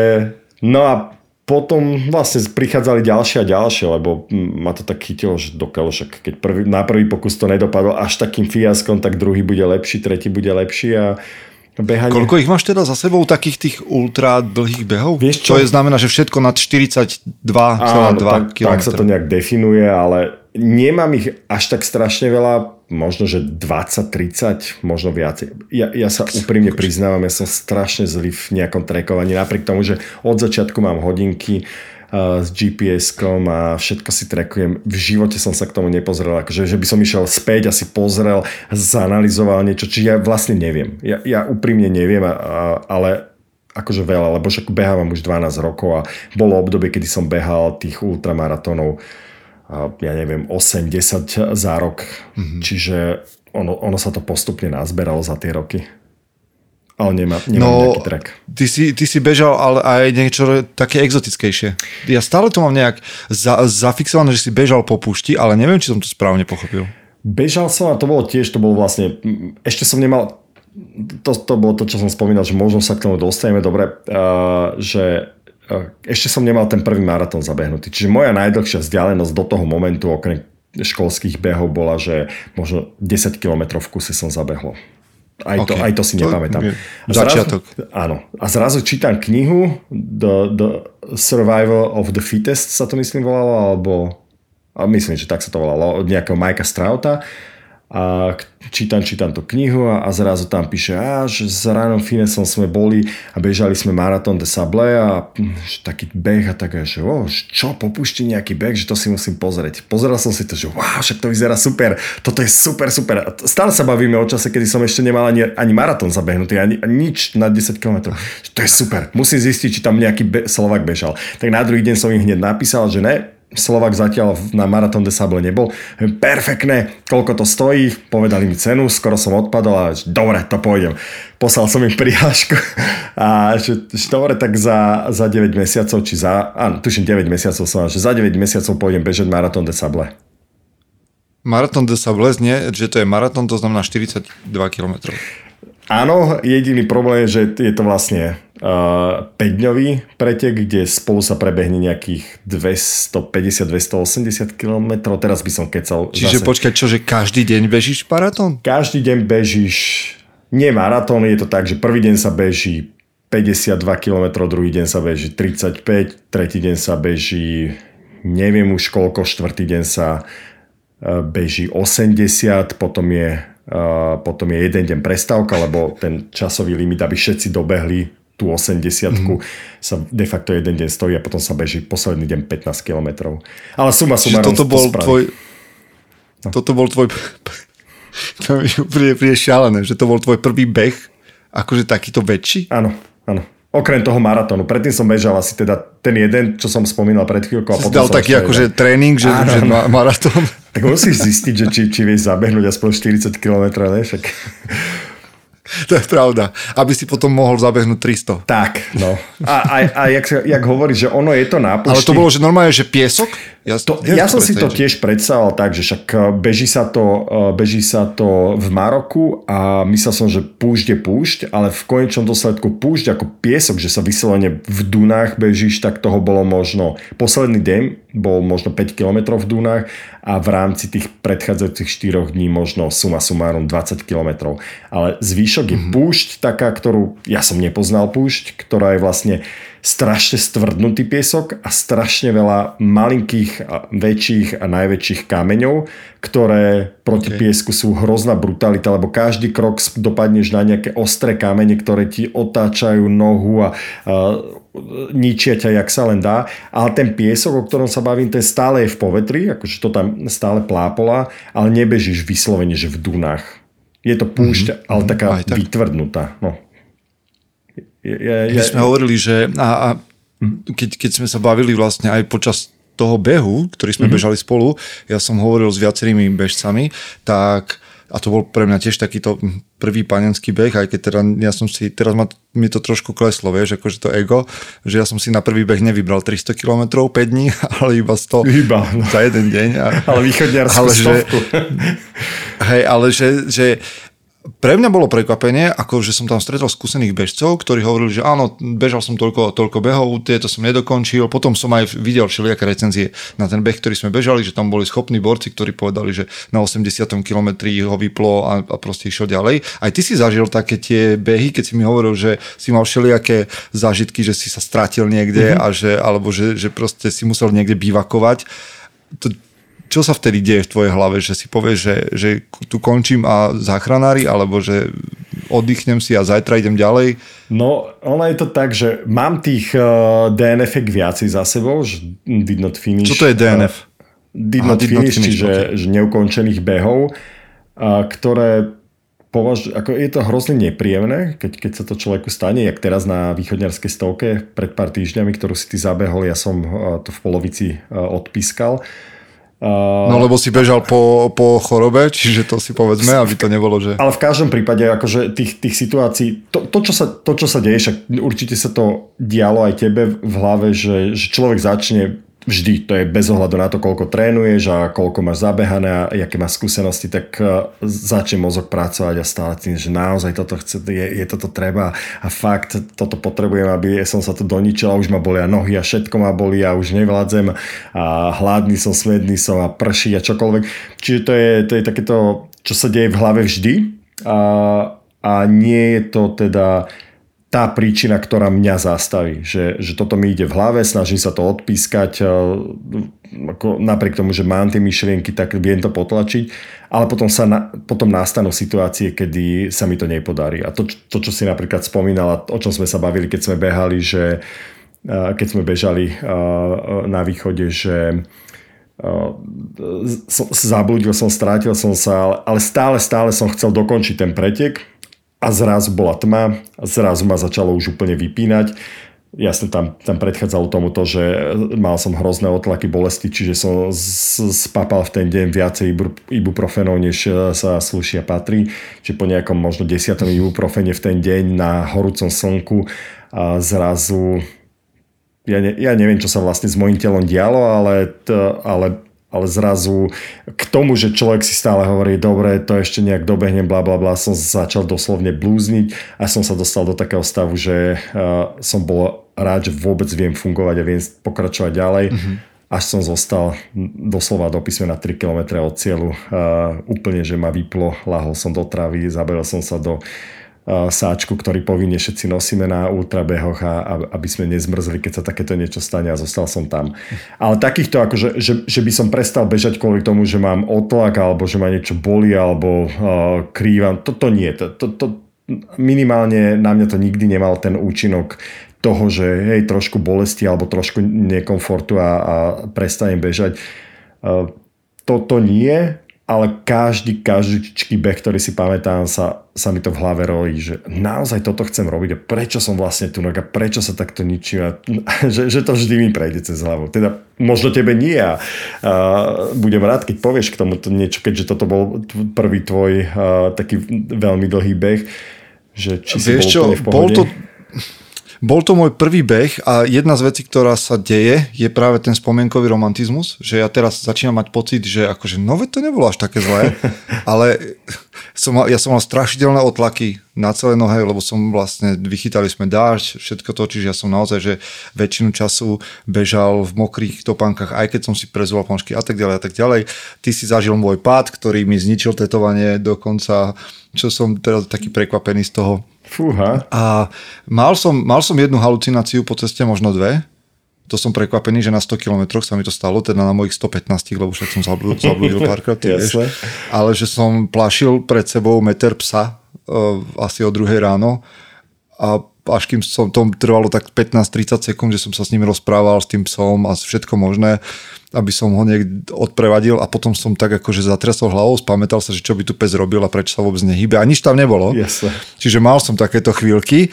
no a potom vlastne prichádzali ďalšie a ďalšie, lebo ma to tak chytilo, že do však keď prvý, na prvý pokus to nedopadlo až takým fiaskom, tak druhý bude lepší, tretí bude lepší a behanie. Koľko ich máš teda za sebou takých tých ultra dlhých behov? Vieš čo? To je znamená, že všetko nad 42,2 km. Tak sa to nejak definuje, ale nemám ich až tak strašne veľa, možno, že 20-30, možno viacej. Ja, ja sa úprimne priznávam, ja som strašne zlý v nejakom trekovaní, napriek tomu, že od začiatku mám hodinky, uh, s GPS-kom a všetko si trekujem. V živote som sa k tomu nepozrel, akože, že by som išiel späť a si pozrel, zanalizoval niečo, či ja vlastne neviem. Ja, ja úprimne neviem, a, a, ale akože veľa, lebo však behávam už 12 rokov a bolo obdobie, kedy som behal tých ultramaratónov ja neviem, 8-10 za rok. Mm-hmm. Čiže ono, ono sa to postupne nazberalo za tie roky. Ale nemá, nemám no, nejaký track. Ty si, ty si bežal ale aj niečo také exotickejšie. Ja stále to mám nejak za, zafixované, že si bežal po púšti, ale neviem, či som to správne pochopil. Bežal som a to bolo tiež, to bolo vlastne, ešte som nemal, to, to bolo to, čo som spomínal, že možno sa k tomu dostaneme, dobre, uh, že ešte som nemal ten prvý maratón zabehnutý. Čiže moja najdlhšia vzdialenosť do toho momentu okrem školských behov bola, že možno 10 km v kuse som zabehol. Aj, okay. to, aj to si nepamätám. A Začiatok. Zrazu, áno. A zrazu čítam knihu The, The Survival of the Fittest sa to myslím volalo, alebo a myslím, že tak sa to volalo, od nejakého Majka Strauta a čítam, čítam tú knihu a, a zrazu tam píše, že s Ryanom Finesom sme boli a bežali sme Marathon de Sable a hm, taký beh a tak, že o, čo, popušti nejaký beh, že to si musím pozrieť. Pozeral som si to, že wow, však to vyzerá super, toto je super, super. Stále sa bavíme o čase, kedy som ešte nemal ani, ani maratón zabehnutý, ani, ani nič na 10 km. To je super, musím zistiť, či tam nejaký be- Slovak bežal. Tak na druhý deň som im hneď napísal, že ne, Slovak zatiaľ na Marathon de Sable nebol. Perfektné, koľko to stojí, povedali mi cenu, skoro som odpadol a že, dobre, to pôjdem. Poslal som im [laughs] prihlášku a že, že dobre, tak za, za 9 mesiacov, či za, áno, tuším 9 mesiacov som, že za 9 mesiacov pôjdem bežať Marathon de Sable. Marathon de Sable znie, že to je maratón, to znamená 42 km. Áno, jediný problém je, že je to vlastne 5-dňový pretek, kde spolu sa prebehne nejakých 250-280 km. Teraz by som kecal. Čiže zase. počkaj, čo, že každý deň bežíš maratón? Každý deň bežíš, nie maratón, je to tak, že prvý deň sa beží 52 km, druhý deň sa beží 35, tretí deň sa beží neviem už koľko, štvrtý deň sa beží 80, potom je potom je jeden deň prestávka, lebo ten časový limit, aby všetci dobehli tú 80 mm-hmm. sa de facto jeden deň stojí a potom sa beží posledný deň 15 km. Ale suma suma toto bol to tvoj no. toto bol tvoj [laughs] to mi príde, príde šialené, že to bol tvoj prvý beh akože takýto väčší? Áno, áno. Okrem toho maratónu. Predtým som bežal asi teda ten jeden, čo som spomínal pred chvíľkou. Potom dal taký akože tréning, že, áno, že maratón. Tak musíš zistiť, že či, či vieš zabehnúť aspoň 40 km, ne? Však... To je pravda. Aby si potom mohol zabehnúť 300. Tak, no. A, a, a jak, jak hovoríš, že ono je to na Ale to bolo, že normálne, že piesok? Ja, to, ja som si to tiež predstavoval tak, že však eh, beží sa, to, eh, beží sa to v Maroku a myslel som, že púšť je púšť, ale v konečnom dôsledku púšť ako piesok, že sa vyslovene v Dunách bežíš, tak toho bolo možno posledný deň, bol možno 5 km v Dunách a v rámci tých predchádzajúcich 4 dní možno suma sumárum 20 km. Ale zvýšok je mm-hmm. púšť taká, ktorú ja som nepoznal púšť, ktorá je vlastne strašne stvrdnutý piesok a strašne veľa malinkých, a väčších a najväčších kameňov, ktoré proti okay. piesku sú hrozná brutalita, lebo každý krok dopadneš na nejaké ostré kamene, ktoré ti otáčajú nohu a, a ničia ťa, jak sa len dá. Ale ten piesok, o ktorom sa bavím, ten stále je v povetri, akože to tam stále plápola, ale nebežíš vyslovene, že v dunách. Je to púšť, mm-hmm. ale taká tak. vytvrdnutá. No. Ja, ja, My sme hovorili, že a, a keď, keď sme sa bavili vlastne aj počas toho behu, ktorý sme mm-hmm. bežali spolu, ja som hovoril s viacerými bežcami, tak a to bol pre mňa tiež takýto prvý panenský beh, aj keď teda ja som si, teraz ma, mi to trošku kleslo, vieš, akože to ego, že ja som si na prvý beh nevybral 300 km 5 dní, [laughs] ale iba 100 iba, no. za jeden deň. A, ale východňarskú ale. Že, hej, ale že, že pre mňa bolo prekvapenie, ako že som tam stretol skúsených bežcov, ktorí hovorili, že áno, bežal som toľko, toľko behov, tieto som nedokončil, potom som aj videl všelijaké recenzie na ten beh, ktorý sme bežali, že tam boli schopní borci, ktorí povedali, že na 80 km ho vyplo a, a proste išiel ďalej. Aj ty si zažil také tie behy, keď si mi hovoril, že si mal všelijaké zážitky, že si sa stratil niekde mm-hmm. a že, alebo že, že proste si musel niekde bývakovať. To, čo sa vtedy deje v tvojej hlave, že si povieš, že, že tu končím a záchranári, alebo že oddychnem si a zajtra idem ďalej? No, ono je to tak, že mám tých uh, DNF viacej za sebou, že did not finish. Čo to je DNF? Uh, did, Aha, not did finish, not finish, čiže okay. že neukončených behov, uh, ktoré považ, ako je to hrozne nepríjemné, keď, keď sa to človeku stane, jak teraz na východňarskej stovke pred pár týždňami, ktorú si ty zabehol, ja som to v polovici odpískal. Uh, No lebo si bežal po, po chorobe, čiže to si povedzme, aby to nebolo, že... Ale v každom prípade, akože tých, tých situácií, to, to, čo sa, to, čo sa deje, však určite sa to dialo aj tebe v hlave, že, že človek začne vždy, to je bez ohľadu na to, koľko trénuješ a koľko máš zabehané a aké máš skúsenosti, tak e, začne mozog pracovať a stále tým, že naozaj toto chce, je, je toto treba a fakt toto potrebujem, aby som sa to doničil a už ma bolia nohy a všetko ma boli a už nevládzem a hladný som, smedný som a prší a čokoľvek. Čiže to je, to je takéto, čo sa deje v hlave vždy a, a nie je to teda tá príčina, ktorá mňa zastaví. Že, že toto mi ide v hlave, snažím sa to odpískať, e, ako napriek tomu, že mám tie myšlienky, tak viem to potlačiť, ale potom, sa na, potom nastanú situácie, kedy sa mi to nepodarí. A to, to, čo si napríklad spomínala, o čom sme sa bavili, keď sme behali, že e, keď sme bežali e, na východe, že zabludil som, strátil som sa, ale stále, stále som chcel dokončiť ten pretek a zrazu bola tma zrazu ma začalo už úplne vypínať. Jasne, tam, tam predchádzalo tomu to, že mal som hrozné otlaky bolesti, čiže som spapal v ten deň viacej ibuprofenov, než sa slušia patrí. Čiže po nejakom možno desiatom ibuprofene v ten deň na horúcom slnku a zrazu ja, ne, ja neviem, čo sa vlastne s mojim telom dialo, ale, ale ale zrazu k tomu, že človek si stále hovorí, dobre, to ešte nejak dobehnem, bla bla bla, som začal doslovne blúzniť a som sa dostal do takého stavu, že uh, som bol rád, že vôbec viem fungovať a viem pokračovať ďalej. Mm-hmm. Až som zostal doslova do písmena 3 km od cieľu. Uh, úplne, že ma vyplo, lahol som do travy, zabavil som sa do uh, sáčku, ktorý povinne všetci nosíme na ultrabehoch a, aby sme nezmrzli, keď sa takéto niečo stane a zostal som tam. Ale takýchto, akože, že, že by som prestal bežať kvôli tomu, že mám otlak alebo že ma niečo boli alebo uh, krývam, toto nie. To, to, to, minimálne na mňa to nikdy nemal ten účinok toho, že hej, trošku bolesti alebo trošku nekomfortu a, a prestanem bežať. Uh, toto nie, ale každý, každý beh, ktorý si pamätám, sa, sa mi to v hlave rojí, že naozaj toto chcem robiť a prečo som vlastne tu a prečo sa takto ničím a, [laughs] že, že to vždy mi prejde cez hlavu. Teda možno tebe nie a, a budem rád, keď povieš k tomu niečo, keďže toto bol prvý tvoj a, taký veľmi dlhý beh, že či si Vieš bol čo, v pohode. Bol to, bol to môj prvý beh a jedna z vecí, ktorá sa deje, je práve ten spomienkový romantizmus, že ja teraz začínam mať pocit, že akože nové to nebolo až také zlé, [laughs] ale som mal, ja som mal strašidelné otlaky na celé nohe, lebo som vlastne, vychytali sme dážď, všetko to, čiže ja som naozaj, že väčšinu času bežal v mokrých topánkach, aj keď som si prezval pončky a tak ďalej a tak ďalej. Ty si zažil môj pád, ktorý mi zničil tetovanie dokonca, čo som teraz taký prekvapený z toho Fúha. A mal som, mal som jednu halucináciu po ceste, možno dve. To som prekvapený, že na 100 km sa mi to stalo, teda na mojich 115, lebo však som zabludil [laughs] párkrát, vieš. Ale že som plašil pred sebou meter psa uh, asi o druhej ráno a až kým som tom trvalo tak 15-30 sekúnd, že som sa s ním rozprával, s tým psom a všetko možné aby som ho niekde odprevadil a potom som tak akože zatrasol hlavou, spamätal sa, že čo by tu pes robil a prečo sa vôbec nehybe a nič tam nebolo. Yes. Čiže mal som takéto chvíľky,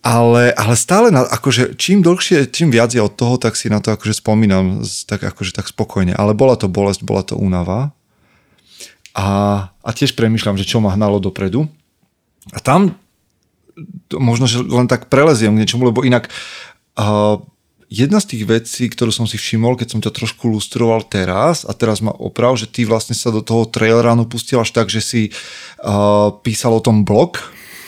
ale, ale stále, na, akože čím dlhšie, čím viac ja od toho, tak si na to akože spomínam tak akože tak spokojne. Ale bola to bolesť, bola to únava a, a tiež premyšľam, že čo ma hnalo dopredu. A tam možno, že len tak preleziem k niečomu, lebo inak uh, jedna z tých vecí, ktorú som si všimol, keď som ťa trošku lustroval teraz a teraz ma oprav, že ty vlastne sa do toho trailrunu pustil až tak, že si uh, písal o tom blog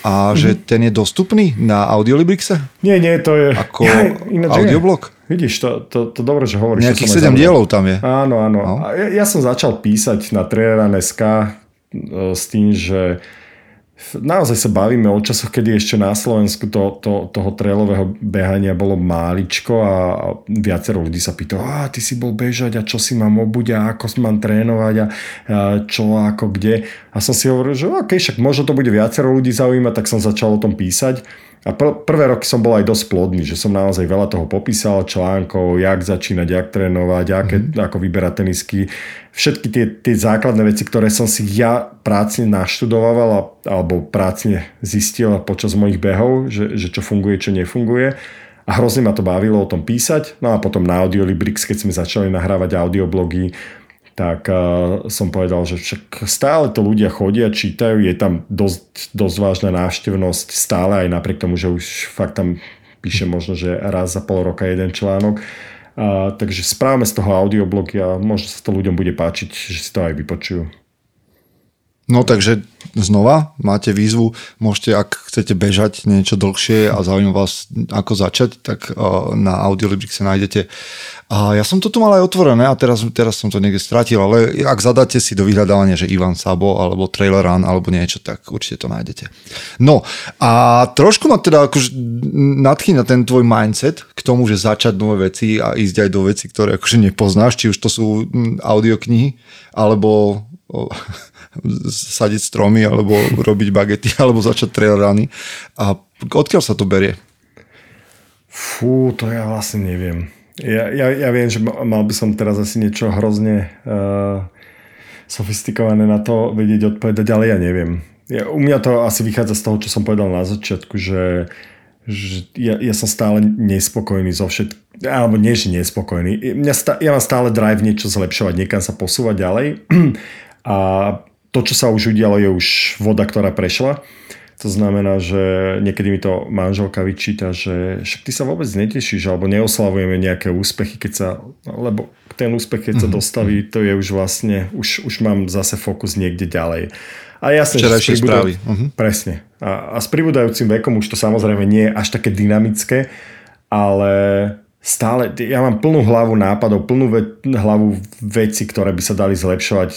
a mm-hmm. že ten je dostupný na Audiolibrixe? Nie, nie, to je... Ako ja, audioblog? Vidíš, to, to, to dobre, že hovoríš. Nejakých 7 dielov tam je. Áno, áno. No. Ja, ja som začal písať na Trailer.sk e, s tým, že naozaj sa bavíme o časoch, kedy ešte na Slovensku to, to, toho trailového behania bolo máličko a, viacero ľudí sa pýta, a ty si bol bežať a čo si mám obuť a ako mám trénovať a, a čo ako kde. A som si hovoril, že OK, však možno to bude viacero ľudí zaujímať, tak som začal o tom písať. A pr- prvé roky som bol aj dosť plodný, že som naozaj veľa toho popísal, článkov, jak začínať, jak trénovať, aké, mm-hmm. ako vyberať tenisky. Všetky tie, tie základné veci, ktoré som si ja prácne naštudoval alebo prácne zistil počas mojich behov, že, že čo funguje, čo nefunguje. A hrozne ma to bavilo o tom písať. No a potom na Audiolibrix, keď sme začali nahrávať audioblogy, tak som povedal, že však stále to ľudia chodia, čítajú, je tam dosť, dosť vážna návštevnosť stále, aj napriek tomu, že už fakt tam píše možno, že raz za pol roka jeden článok. Uh, takže správame z toho audioblogy a možno sa to ľuďom bude páčiť, že si to aj vypočujú. No takže znova máte výzvu, môžete, ak chcete bežať niečo dlhšie a zaujíma vás, ako začať, tak na Audiolibrik sa nájdete. A ja som to tu mal aj otvorené a teraz, teraz som to niekde stratil, ale ak zadáte si do vyhľadávania, že Ivan Sabo alebo Trailer Run alebo niečo, tak určite to nájdete. No a trošku ma teda akože nadchýna ten tvoj mindset k tomu, že začať nové veci a ísť aj do veci, ktoré akože nepoznáš, či už to sú audioknihy alebo [laughs] sadiť stromy, alebo robiť bagety, [laughs] alebo začať trail runy. A odkiaľ sa to berie? Fú, to ja vlastne neviem. Ja, ja, ja viem, že mal by som teraz asi niečo hrozne uh, sofistikované na to vedieť odpovedať, ale ja neviem. Ja, u mňa to asi vychádza z toho, čo som povedal na začiatku, že, že ja, ja som stále nespokojný zo všetkým, alebo nie, že nespokojný. Mňa stá, ja mám stále drive niečo zlepšovať, niekam sa posúvať ďalej [clears throat] a to, čo sa už udialo, je už voda, ktorá prešla. To znamená, že niekedy mi to manželka vyčíta, že však ty sa vôbec netešíš alebo neoslavujeme nejaké úspechy, keď sa, lebo ten úspech, keď sa mhm. dostaví, to je už vlastne, už, už mám zase fokus niekde ďalej. A jasne, že správy. Uh-huh. Presne. A, a s pribúdajúcim vekom už to samozrejme nie je až také dynamické, ale stále, ja mám plnú hlavu nápadov, plnú ve, hlavu veci, ktoré by sa dali zlepšovať,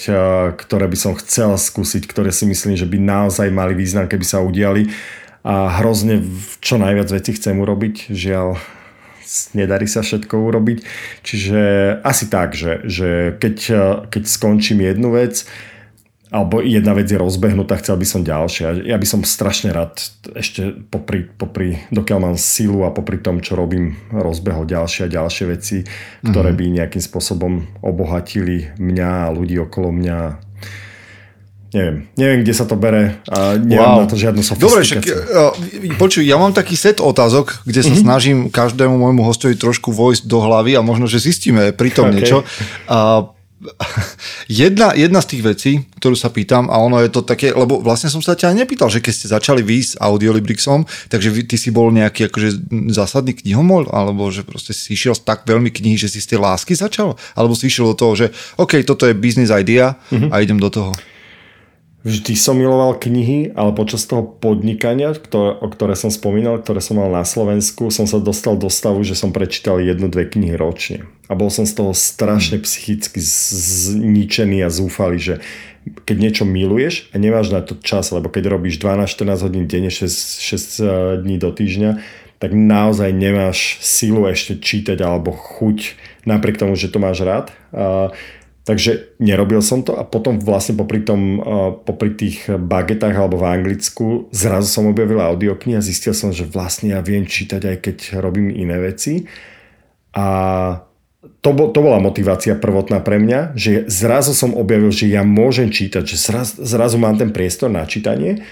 ktoré by som chcel skúsiť, ktoré si myslím, že by naozaj mali význam, keby sa udiali. A hrozne čo najviac veci chcem urobiť, žiaľ nedarí sa všetko urobiť. Čiže asi tak, že, že keď, keď skončím jednu vec, alebo jedna vec je rozbehnutá, chcel by som ďalšie. Ja by som strašne rád ešte popri, popri dokiaľ mám silu a popri tom, čo robím, rozbehol ďalšie a ďalšie veci, ktoré mm-hmm. by nejakým spôsobom obohatili mňa a ľudí okolo mňa. Neviem, neviem, kde sa to bere a nemám wow. na to žiadnu sofistikáciu. Dobre, však, uh, počuj, ja mám taký set otázok, kde sa mm-hmm. snažím každému môjmu hostovi trošku vojsť do hlavy a možno, že zistíme pritom [laughs] okay. niečo. Uh, [laughs] jedna, jedna z tých vecí, ktorú sa pýtam, a ono je to také, lebo vlastne som sa ťa nepýtal, že keď ste začali výjsť Audiolibrixom, takže ty si bol nejaký akože zásadný knihomol, alebo že proste si išiel tak veľmi knihy, že si z tej lásky začal? Alebo si išiel do toho, že OK, toto je business idea mm-hmm. a idem do toho? Vždy som miloval knihy, ale počas toho podnikania, ktoré, o ktoré som spomínal, ktoré som mal na Slovensku, som sa dostal do stavu, že som prečítal jednu, dve knihy ročne. A bol som z toho strašne psychicky zničený a zúfalý, že keď niečo miluješ a nemáš na to čas, lebo keď robíš 12-14 hodín denne, 6, 6 eh, dní do týždňa, tak naozaj nemáš silu ešte čítať alebo chuť, napriek tomu, že to máš rád. Takže nerobil som to a potom vlastne popri, tom, popri tých bagetách alebo v Anglicku zrazu som objavil audioknihy a zistil som, že vlastne ja viem čítať aj keď robím iné veci. A to, bol, to bola motivácia prvotná pre mňa, že zrazu som objavil, že ja môžem čítať, že zrazu, zrazu mám ten priestor na čítanie.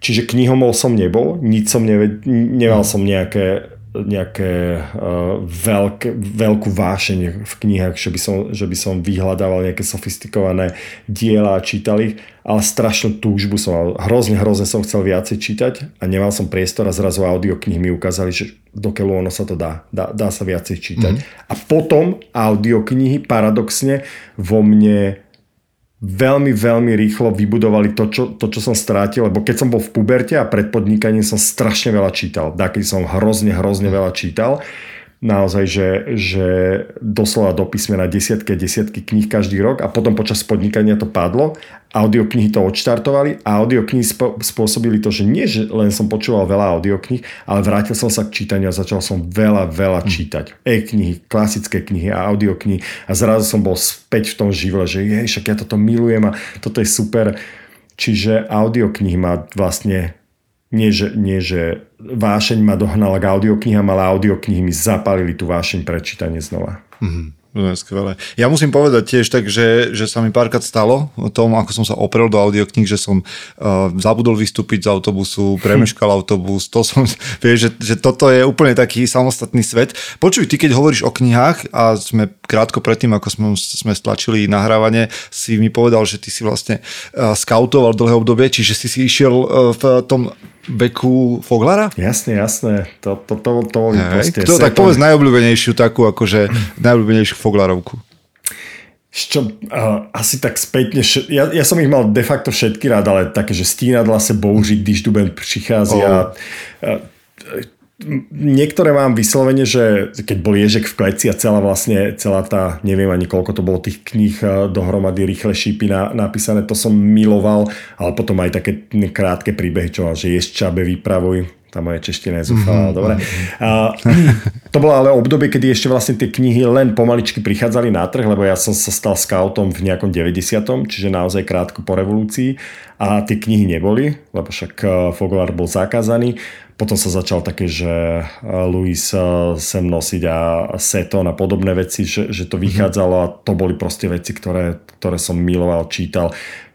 Čiže knihomol som nebol, nič som neved, nemal som nejaké nejaké uh, veľké, veľkú vášeň v knihách, že by, som, že by som vyhľadával nejaké sofistikované diela a čítal ich, ale strašnú túžbu som mal. Hrozne, hrozne som chcel viacej čítať a nemal som priestor a zrazu audioknihy mi ukázali, že dokeľu ono sa to dá. Dá, dá sa viacej čítať. Mm-hmm. A potom audioknihy paradoxne vo mne veľmi, veľmi rýchlo vybudovali to čo, to, čo som strátil, lebo keď som bol v puberte a pred podnikaním som strašne veľa čítal. Taký som hrozne, hrozne veľa čítal naozaj, že, že doslova do písmena desiatky a desiatky kníh každý rok a potom počas podnikania to padlo. Audioknihy to odštartovali a audioknihy spôsobili to, že nie, že len som počúval veľa audiokníh, ale vrátil som sa k čítaniu a začal som veľa, veľa hm. čítať. E-knihy, klasické knihy a audioknihy a zrazu som bol späť v tom živle, že jej, však ja toto milujem a toto je super. Čiže audioknihy ma vlastne nie že, nie, že vášeň ma dohnala k audioknihám, ale audioknihy mi zapalili tú vášeň pre čítanie znova. Mm-hmm. Skvelé. Ja musím povedať tiež tak, že, že sa mi párkrát stalo o tom, ako som sa oprel do audiokníh, že som uh, zabudol vystúpiť z autobusu, premeškal [laughs] autobus, to som, [laughs] vieš, že, že toto je úplne taký samostatný svet. Počuj, ty keď hovoríš o knihách a sme krátko predtým, ako sme, sme stlačili nahrávanie, si mi povedal, že ty si vlastne uh, skautoval dlhé obdobie, čiže si si išiel uh, v tom beku Foglara? Jasne, jasné. To, to, to, to Hej, Kto, tak povedz najobľúbenejšiu takú, akože najobľúbenejšiu Foglarovku. čo, uh, asi tak spätne, šet, ja, ja som ich mal de facto všetky rád, ale také, že stínadla se bouří, když duben přichází oh. a, uh, niektoré mám vyslovene, že keď bol Ježek v kleci a celá vlastne, celá tá, neviem ani koľko to bolo tých kníh dohromady, rýchle šípy na, napísané, to som miloval, ale potom aj také krátke príbehy, čo mal, že ješťabe vypravuj, tá moja čeština je zúfalá, mm-hmm. dobre. A, to bolo ale obdobie, kedy ešte vlastne tie knihy len pomaličky prichádzali na trh, lebo ja som sa stal scoutom v nejakom 90. čiže naozaj krátko po revolúcii a tie knihy neboli, lebo však Foglar bol zakázaný potom sa začal také, že eh, Louis eh, sem nosiť a Seton a podobné veci, že, že to mhm. vychádzalo a to boli proste veci, ktoré, ktoré som miloval, čítal.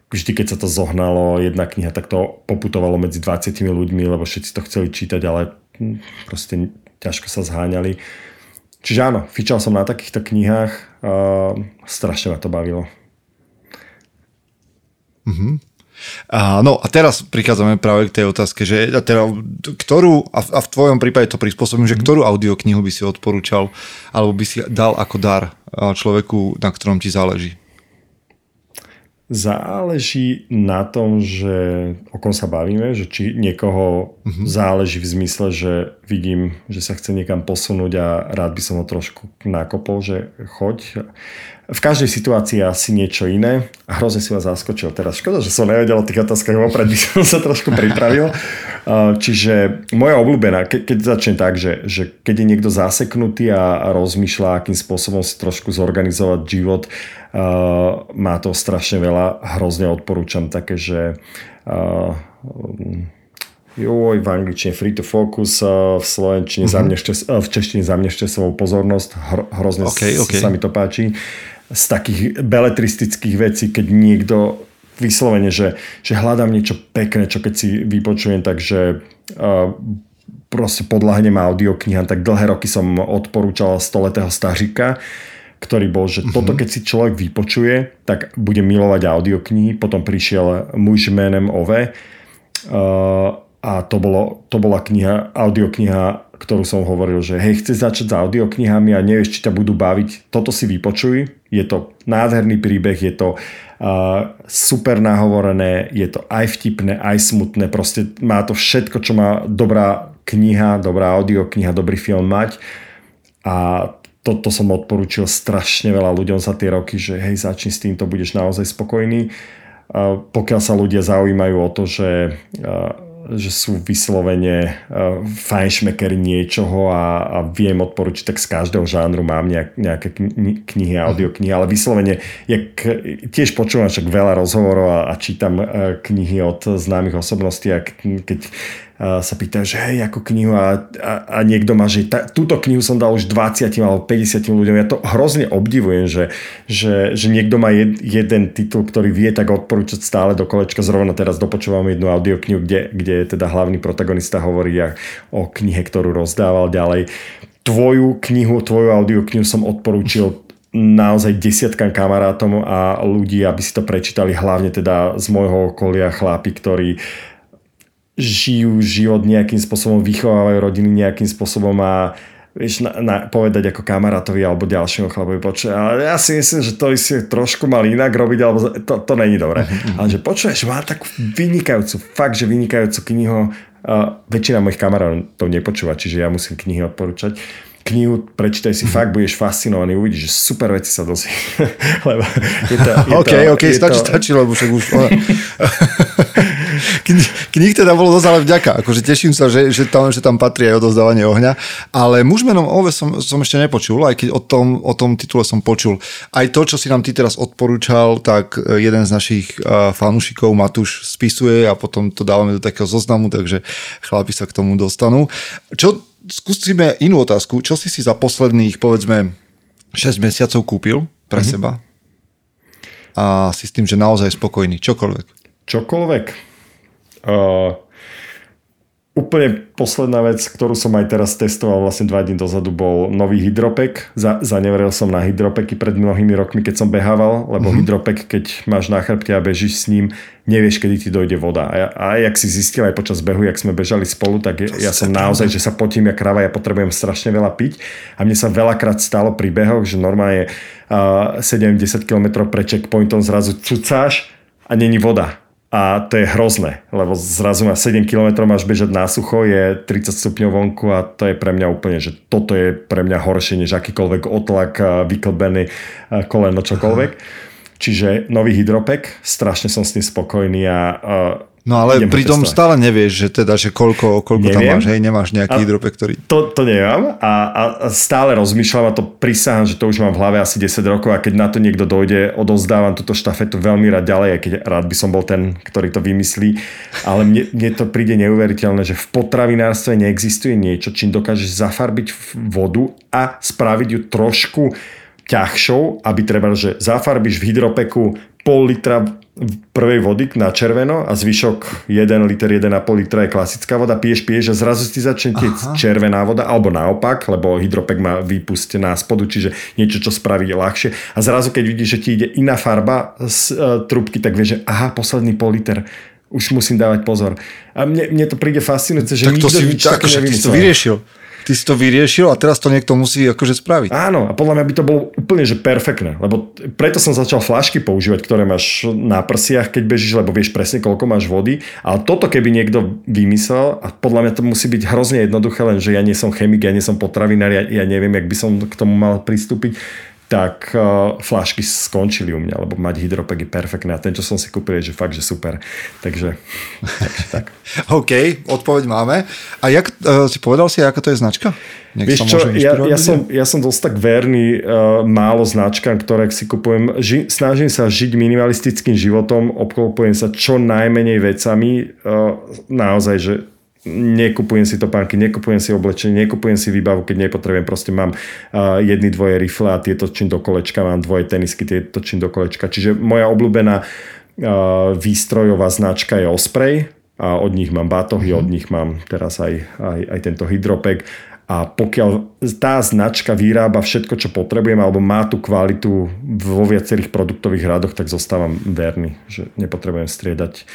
Vždy, keď sa to zohnalo, jedna kniha, tak to poputovalo medzi 20 ľuďmi, lebo všetci to chceli čítať, ale hm, proste ťažko sa zháňali. Čiže áno, fičal som na takýchto knihách a strašne ma to bavilo. Mm-hmm. A, no a teraz prichádzame práve k tej otázke, že teda, ktorú, a v, a v tvojom prípade to prispôsobím, že mhm. ktorú audioknihu by si odporúčal, alebo by si dal ako dar človeku, na ktorom ti záleží? Záleží na tom, že o kom sa bavíme, že či niekoho uh-huh. záleží v zmysle, že vidím, že sa chce niekam posunúť a rád by som ho trošku nakopol, že choď v každej situácii asi niečo iné a hrozne si vás zaskočil teraz. Škoda, že som nevedel o tých otázkach vopred, [laughs] by som sa trošku pripravil. Čiže moja obľúbená, keď začnem tak, že, že keď je niekto zaseknutý a, a rozmýšľa, akým spôsobom si trošku zorganizovať život, uh, má to strašne veľa, hrozne odporúčam také, že uh, joj, v angličtine free to focus, v slovenčine uh-huh. zamnešte, v češtine zamnešte svojou pozornosť, hrozne okay, okay. sa mi to páči z takých beletristických vecí, keď niekto vyslovene, že, že hľadám niečo pekné, čo keď si vypočujem, takže uh, proste podľahnem audiokniha, tak dlhé roky som odporúčal stoletého stařika, ktorý bol, že uh-huh. toto keď si človek vypočuje, tak bude milovať audioknihy. Potom prišiel muž menem Ove uh, a to, bolo, to bola kniha, audiokniha ktorú som hovoril, že hej, chceš začať s audioknihami a nevieš, či ťa budú baviť, toto si vypočuj. Je to nádherný príbeh, je to uh, super nahovorené, je to aj vtipné, aj smutné, proste má to všetko, čo má dobrá kniha, dobrá audiokniha, dobrý film mať. A toto som odporúčil strašne veľa ľuďom za tie roky, že hej, začni s týmto, budeš naozaj spokojný. Uh, pokiaľ sa ľudia zaujímajú o to, že uh, že sú vyslovene uh, fajnšmekery niečoho a, a viem odporučiť, tak z každého žánru mám nejak, nejaké knihy, audioknihy, ale vyslovene, jak, tiež počúvam však veľa rozhovorov a, a čítam uh, knihy od známych osobností a keď sa pýtajú, že hej, ako knihu a, a, a niekto má, že ta, túto knihu som dal už 20 alebo 50 ľuďom. Ja to hrozne obdivujem, že, že, že niekto má jed, jeden titul, ktorý vie tak odporúčať stále do kolečka. Zrovna teraz dopočúvam jednu audioknihu, kde, kde teda hlavný protagonista hovorí o knihe, ktorú rozdával ďalej. Tvoju knihu, tvoju audioknihu som odporúčil naozaj desiatkám kamarátom a ľudí, aby si to prečítali, hlavne teda z môjho okolia chlapi, ktorí uh, žijú život nejakým spôsobom, vychovávajú rodiny nejakým spôsobom a vieš, na, na, povedať ako kamarátovi alebo ďalšiemu chlapovi, počuj, ale ja si myslím, že to si trošku mal inak robiť, alebo to, to není dobré. Uh-huh. Ale že počuješ, má takú vynikajúcu, fakt, že vynikajúcu knihu, uh, väčšina mojich kamarátov to nepočúva, čiže ja musím knihy odporúčať knihu, prečítaj si, fakt budeš fascinovaný, uvidíš, že super veci sa dozvie. [laughs] Lebo je to, je [laughs] OK, to, OK, stačí, to... stačí, lebo však už... [laughs] knih, knih teda bolo dosť ale vďaka, akože teším sa, že, že, tam, že tam patrí aj odozdávanie ohňa, ale mužmenom Ove som, som ešte nepočul, aj keď o tom, o tom titule som počul. Aj to, čo si nám ty teraz odporúčal, tak e, jeden z našich uh, fanúšikov Matúš spisuje a potom to dávame do takého zoznamu, takže chlapi sa k tomu dostanú. Čo skúsime inú otázku. Čo si si za posledných, povedzme, 6 mesiacov kúpil pre mm-hmm. seba? A si s tým, že naozaj spokojný. Čokoľvek. Čokoľvek. Uh, úplne posledná vec, ktorú som aj teraz testoval vlastne dva dní dozadu, bol nový hydropek. Za, zaneveril som na hydropeky pred mnohými rokmi, keď som behával, lebo mm-hmm. hydropek, keď máš na chrbte a bežíš s ním, nevieš, kedy ti dojde voda. A, a jak si zistil aj počas behu, jak sme bežali spolu, tak ja, ja som naozaj, že sa potím ja krava, ja potrebujem strašne veľa piť. A mne sa veľakrát stalo pri behoch, že normálne uh, 7-10 km pre checkpointom zrazu cucáš a není voda a to je hrozné, lebo zrazu na 7 km máš bežať na sucho, je 30 stupňov vonku a to je pre mňa úplne, že toto je pre mňa horšie než akýkoľvek otlak, vyklbený koleno, čokoľvek. Čiže nový hydropek, strašne som s tým spokojný a No ale pritom stále nevieš, že teda, že koľko, koľko tam máš, hej, nemáš nejaký hydropek, ktorý... To, to nemám a, a stále rozmýšľam a to prisahám, že to už mám v hlave asi 10 rokov a keď na to niekto dojde, odozdávam túto štafetu veľmi rád ďalej, aj keď rád by som bol ten, ktorý to vymyslí, ale mne, mne to príde neuveriteľné, že v potravinárstve neexistuje niečo, čím dokážeš zafarbiť vodu a spraviť ju trošku ťažšou, aby treba, že zafarbíš v hydropeku pol litra prvej vody na červeno a zvyšok 1 liter, 1,5 litra je klasická voda, piješ, piješ a zrazu ti začne tieť červená voda, alebo naopak, lebo hydropek má výpust na spodu, čiže niečo, čo spraví ľahšie. A zrazu, keď vidíš, že ti ide iná farba z uh, trubky, tak vieš, že aha, posledný pol liter. Už musím dávať pozor. A mne, mne to príde fascinujúce, že tak to si, nič tak, také to vyriešil ty si to vyriešil a teraz to niekto musí akože spraviť. Áno, a podľa mňa by to bolo úplne že perfektné, lebo preto som začal flašky používať, ktoré máš na prsiach, keď bežíš, lebo vieš presne, koľko máš vody. Ale toto keby niekto vymyslel, a podľa mňa to musí byť hrozne jednoduché, len že ja nie som chemik, ja nie som potravinár, ja, ja neviem, jak by som k tomu mal pristúpiť tak uh, flašky skončili u mňa, lebo mať hydropek je perfektné a ten, čo som si kúpil, je že fakt, že super. Takže, takže tak. [laughs] OK, odpoveď máme. A jak, uh, si povedal si, aká to je značka? Nech Vieš čo, ja, ja, som, ja som dosť tak verný uh, málo značkám, ktoré si kupujem. Ži, snažím sa žiť minimalistickým životom, obklopujem sa čo najmenej vecami. Uh, naozaj, že nekupujem si topánky, nekupujem si oblečenie, nekupujem si výbavu, keď nepotrebujem, proste mám uh, jedny, dvoje rifle a tie točím do kolečka, mám dvoje tenisky, tie točím do kolečka. Čiže moja obľúbená uh, výstrojová značka je Osprey a od nich mám batohy, mm-hmm. od nich mám teraz aj, aj, aj tento hydropek a pokiaľ tá značka vyrába všetko, čo potrebujem, alebo má tú kvalitu vo viacerých produktových radoch, tak zostávam verný, že nepotrebujem striedať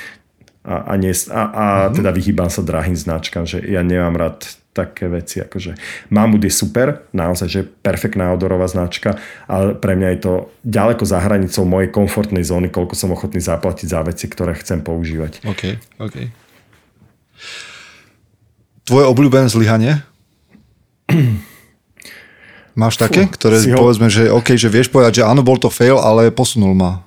a, a, nie, a, a uh-huh. teda vyhýbam sa drahým značkám, že ja nemám rád také veci, akože Mamut je super, naozaj, že perfektná odorová značka, ale pre mňa je to ďaleko za hranicou mojej komfortnej zóny, koľko som ochotný zaplatiť za veci, ktoré chcem používať. OK, OK. Tvoje obľúbené zlyhanie? [clears throat] Máš také, Fú, ktoré povedzme, že OK, že vieš povedať, že áno, bol to fail, ale posunul ma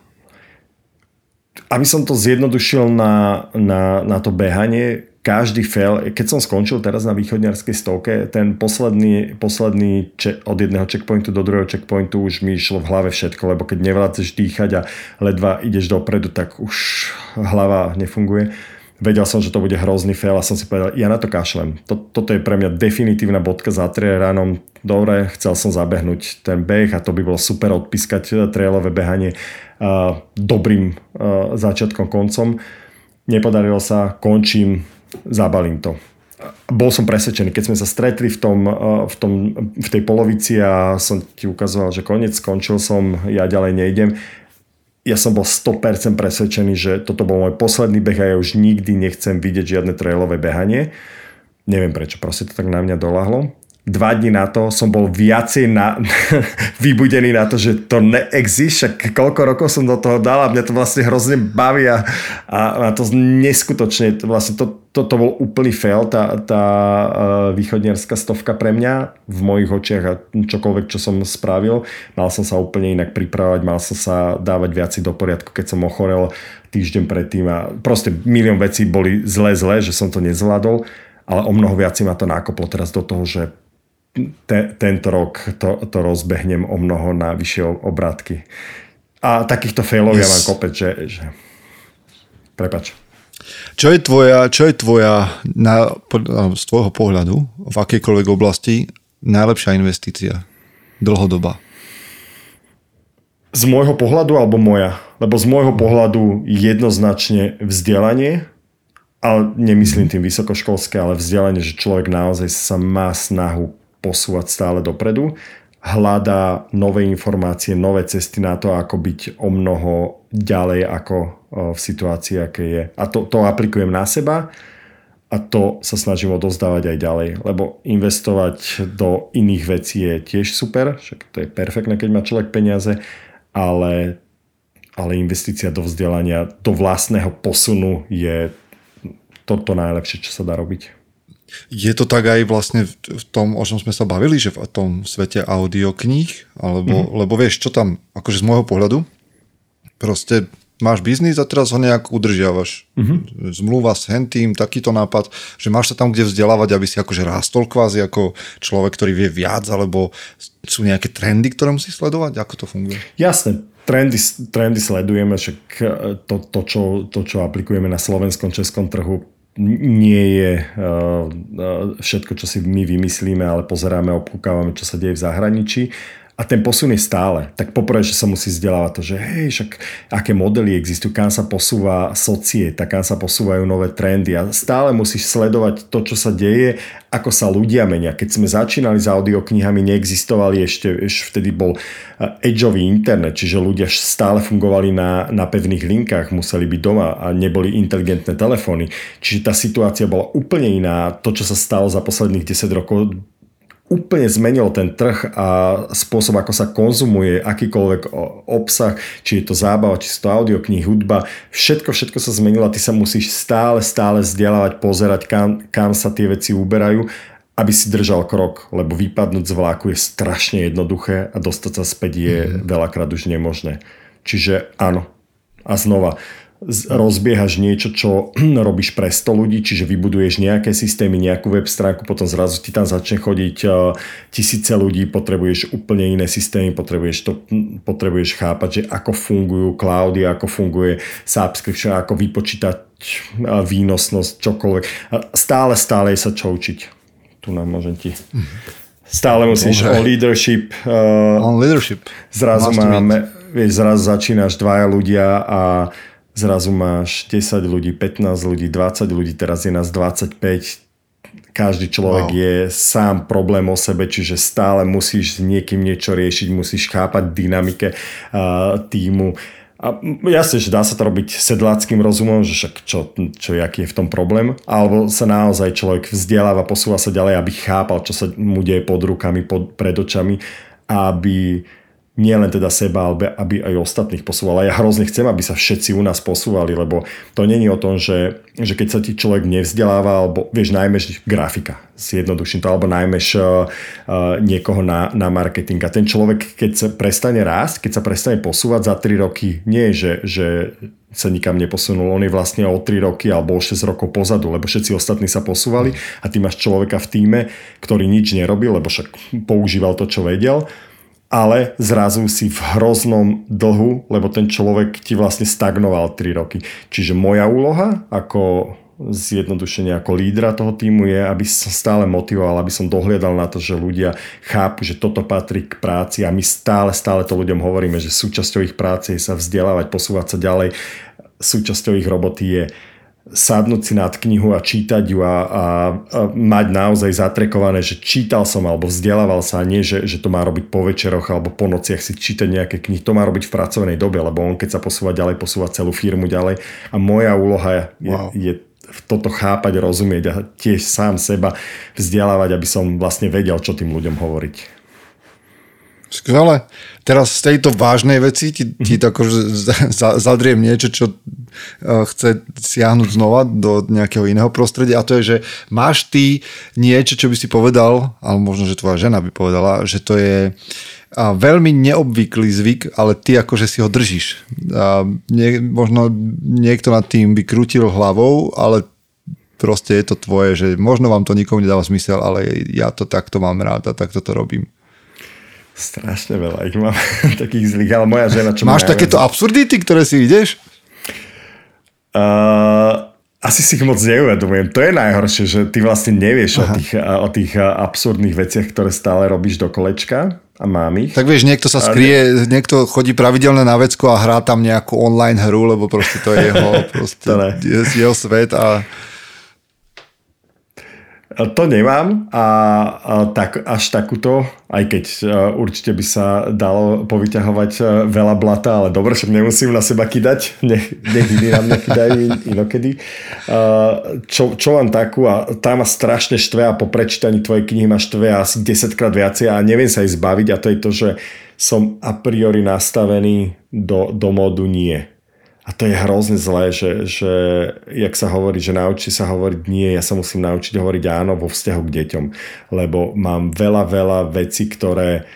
aby som to zjednodušil na, na, na to behanie, každý fail, keď som skončil teraz na východňarskej stovke, ten posledný, posledný če, od jedného checkpointu do druhého checkpointu už mi išlo v hlave všetko, lebo keď nevládzeš dýchať a ledva ideš dopredu, tak už hlava nefunguje. Vedel som, že to bude hrozný fail a som si povedal, ja na to kašlem. Toto je pre mňa definitívna bodka za ránom. Dobre, chcel som zabehnúť ten beh a to by bolo super odpískať trailové behanie dobrým začiatkom, koncom. Nepodarilo sa, končím, zabalím to. Bol som presvedčený, keď sme sa stretli v, tom, v, tom, v tej polovici a som ti ukazoval, že koniec, skončil som, ja ďalej nejdem. Ja som bol 100% presvedčený, že toto bol môj posledný beh a ja už nikdy nechcem vidieť žiadne trailové behanie. Neviem prečo, proste to tak na mňa dolahlo dva dní na to som bol viacej na, [laughs] vybudený na to, že to neexistuje. Koľko rokov som do toho dal a mňa to vlastne hrozne baví a, a, a to neskutočne, vlastne to, to, to bol úplný fail, tá, tá uh, východniarská stovka pre mňa v mojich očiach a čokoľvek, čo som spravil. Mal som sa úplne inak pripravovať, mal som sa dávať viaci do poriadku, keď som ochorel týždeň predtým a proste milión vecí boli zle, zle, že som to nezvládol ale o mnoho viac ma to nákoplo teraz do toho, že te, tento rok to, to rozbehnem o mnoho na vyššie obratky. A takýchto failov yes. ja mám kopec, že, že... Prepač. Čo je tvoja, čo je tvoja na, z tvojho pohľadu v akejkoľvek oblasti najlepšia investícia dlhodoba? Z môjho pohľadu alebo moja? Lebo z môjho pohľadu jednoznačne vzdelanie ale nemyslím tým vysokoškolské, ale vzdelanie, že človek naozaj sa má snahu posúvať stále dopredu, hľadá nové informácie, nové cesty na to, ako byť o mnoho ďalej ako v situácii, aké je. A to, to aplikujem na seba a to sa snažím odozdávať aj ďalej, lebo investovať do iných vecí je tiež super, však to je perfektné, keď má človek peniaze, ale, ale investícia do vzdelania, do vlastného posunu je toto najlepšie, čo sa dá robiť. Je to tak aj vlastne v tom, o čom sme sa bavili, že v tom svete audiokníh, alebo, mm-hmm. lebo vieš, čo tam, akože z môjho pohľadu, proste máš biznis a teraz ho nejak udržiavaš. Mm-hmm. Zmluva s hentým, takýto nápad, že máš sa tam kde vzdelávať, aby si akože rástol kvázi ako človek, ktorý vie viac, alebo sú nejaké trendy, ktoré musí sledovať? Ako to funguje? Jasné, trendy, trendy sledujeme, však to, to, čo, to, čo aplikujeme na slovenskom, českom trhu, nie je uh, všetko, čo si my vymyslíme, ale pozeráme, obkúkávame, čo sa deje v zahraničí a ten posun je stále. Tak poprvé, že sa musí vzdelávať to, že hej, však aké modely existujú, kam sa posúva societa, kam sa posúvajú nové trendy a stále musíš sledovať to, čo sa deje, ako sa ľudia menia. Keď sme začínali s audioknihami, neexistovali ešte, ešte vtedy bol eh, edgeový internet, čiže ľudia stále fungovali na, na pevných linkách, museli byť doma a neboli inteligentné telefóny. Čiže tá situácia bola úplne iná. To, čo sa stalo za posledných 10 rokov, úplne zmenil ten trh a spôsob, ako sa konzumuje akýkoľvek obsah, či je to zábava, či sú to audioknihy, hudba, všetko, všetko sa zmenilo a ty sa musíš stále, stále vzdelávať, pozerať, kam, kam sa tie veci uberajú, aby si držal krok, lebo vypadnúť z vláku je strašne jednoduché a dostať sa späť je mm-hmm. veľakrát už nemožné. Čiže áno. A znova, rozbiehaš niečo, čo [clears throat] robíš pre 100 ľudí, čiže vybuduješ nejaké systémy, nejakú web stránku, potom zrazu ti tam začne chodiť e, tisíce ľudí, potrebuješ úplne iné systémy, potrebuješ, to, potrebuješ chápať, že ako fungujú cloudy, ako funguje subscription, ako vypočítať e, výnosnosť, čokoľvek. Stále, stále sa čo učiť. Tu nám môžem ti... Stále musíš Dobre. o leadership. Uh, On leadership. Zrazu máme, vieš, zrazu začínaš dvaja ľudia a zrazu máš 10 ľudí, 15 ľudí, 20 ľudí, teraz je nás 25, každý človek wow. je sám problém o sebe, čiže stále musíš s niekým niečo riešiť, musíš chápať dynamike uh, týmu. A jasne, že dá sa to robiť sedláckým rozumom, že však čo, čo jaký je v tom problém, alebo sa naozaj človek vzdeláva, posúva sa ďalej, aby chápal, čo sa mu deje pod rukami, pod, pred očami, aby nie len teda seba, ale aby aj ostatných posúval. A ja hrozne chcem, aby sa všetci u nás posúvali, lebo to není o tom, že, že keď sa ti človek nevzdeláva, alebo vieš, najmeš grafika, zjednoduším to, alebo najmeš uh, uh, niekoho na, na marketing. A ten človek, keď sa prestane rásť, keď sa prestane posúvať za 3 roky, nie že, že sa nikam neposunul. On je vlastne o 3 roky alebo o 6 rokov pozadu, lebo všetci ostatní sa posúvali a ty máš človeka v týme, ktorý nič nerobil, lebo však používal to, čo vedel ale zrazu si v hroznom dlhu, lebo ten človek ti vlastne stagnoval 3 roky. Čiže moja úloha ako zjednodušenie ako lídra toho týmu je, aby som stále motivoval, aby som dohliadal na to, že ľudia chápu, že toto patrí k práci a my stále, stále to ľuďom hovoríme, že súčasťou ich práce je sa vzdelávať, posúvať sa ďalej. Súčasťou ich roboty je sadnúť si nad knihu a čítať ju a, a, a mať naozaj zatrekované, že čítal som alebo vzdelával sa a nie, že, že to má robiť po večeroch alebo po nociach si čítať nejaké knihy. To má robiť v pracovnej dobe, lebo on keď sa posúva ďalej, posúva celú firmu ďalej a moja úloha je, wow. je toto chápať, rozumieť a tiež sám seba vzdelávať, aby som vlastne vedel, čo tým ľuďom hovoriť. Skvelé. Teraz z tejto vážnej veci ti, ti to akože zadriem niečo, čo e, chce siahnuť znova do nejakého iného prostredia a to je, že máš ty niečo, čo by si povedal, ale možno, že tvoja žena by povedala, že to je veľmi neobvyklý zvyk, ale ty akože si ho držíš. A nie, možno niekto nad tým by krútil hlavou, ale proste je to tvoje, že možno vám to nikomu nedáva zmysel, ale ja to takto mám rád a takto to robím. Strašne veľa ich mám [laughs] takých zlých, ale moja žena... Čo Máš takéto absurdity, ktoré si ideš? Uh, asi si ich moc neuvedomujem. To je najhoršie, že ty vlastne nevieš o tých, o tých absurdných veciach, ktoré stále robíš do kolečka a mám ich. Tak vieš, niekto sa skrie, ne... niekto chodí pravidelne na vecko a hrá tam nejakú online hru, lebo proste to je jeho, [laughs] proste, to jeho svet a to nemám a, a tak, až takúto, aj keď uh, určite by sa dalo povyťahovať uh, veľa blata, ale dobre, však nemusím na seba kydať, nech, nech iní nám nechydajú inokedy. Uh, čo, čo mám takú a tá ma strašne štve a po prečítaní tvojej knihy ma štve asi 10 krát viacej a neviem sa jej zbaviť a to je to, že som a priori nastavený do, do modu nie a to je hrozne zlé, že, že jak sa hovorí, že naučí sa hovoriť nie, ja sa musím naučiť hovoriť áno vo vzťahu k deťom, lebo mám veľa, veľa vecí, ktoré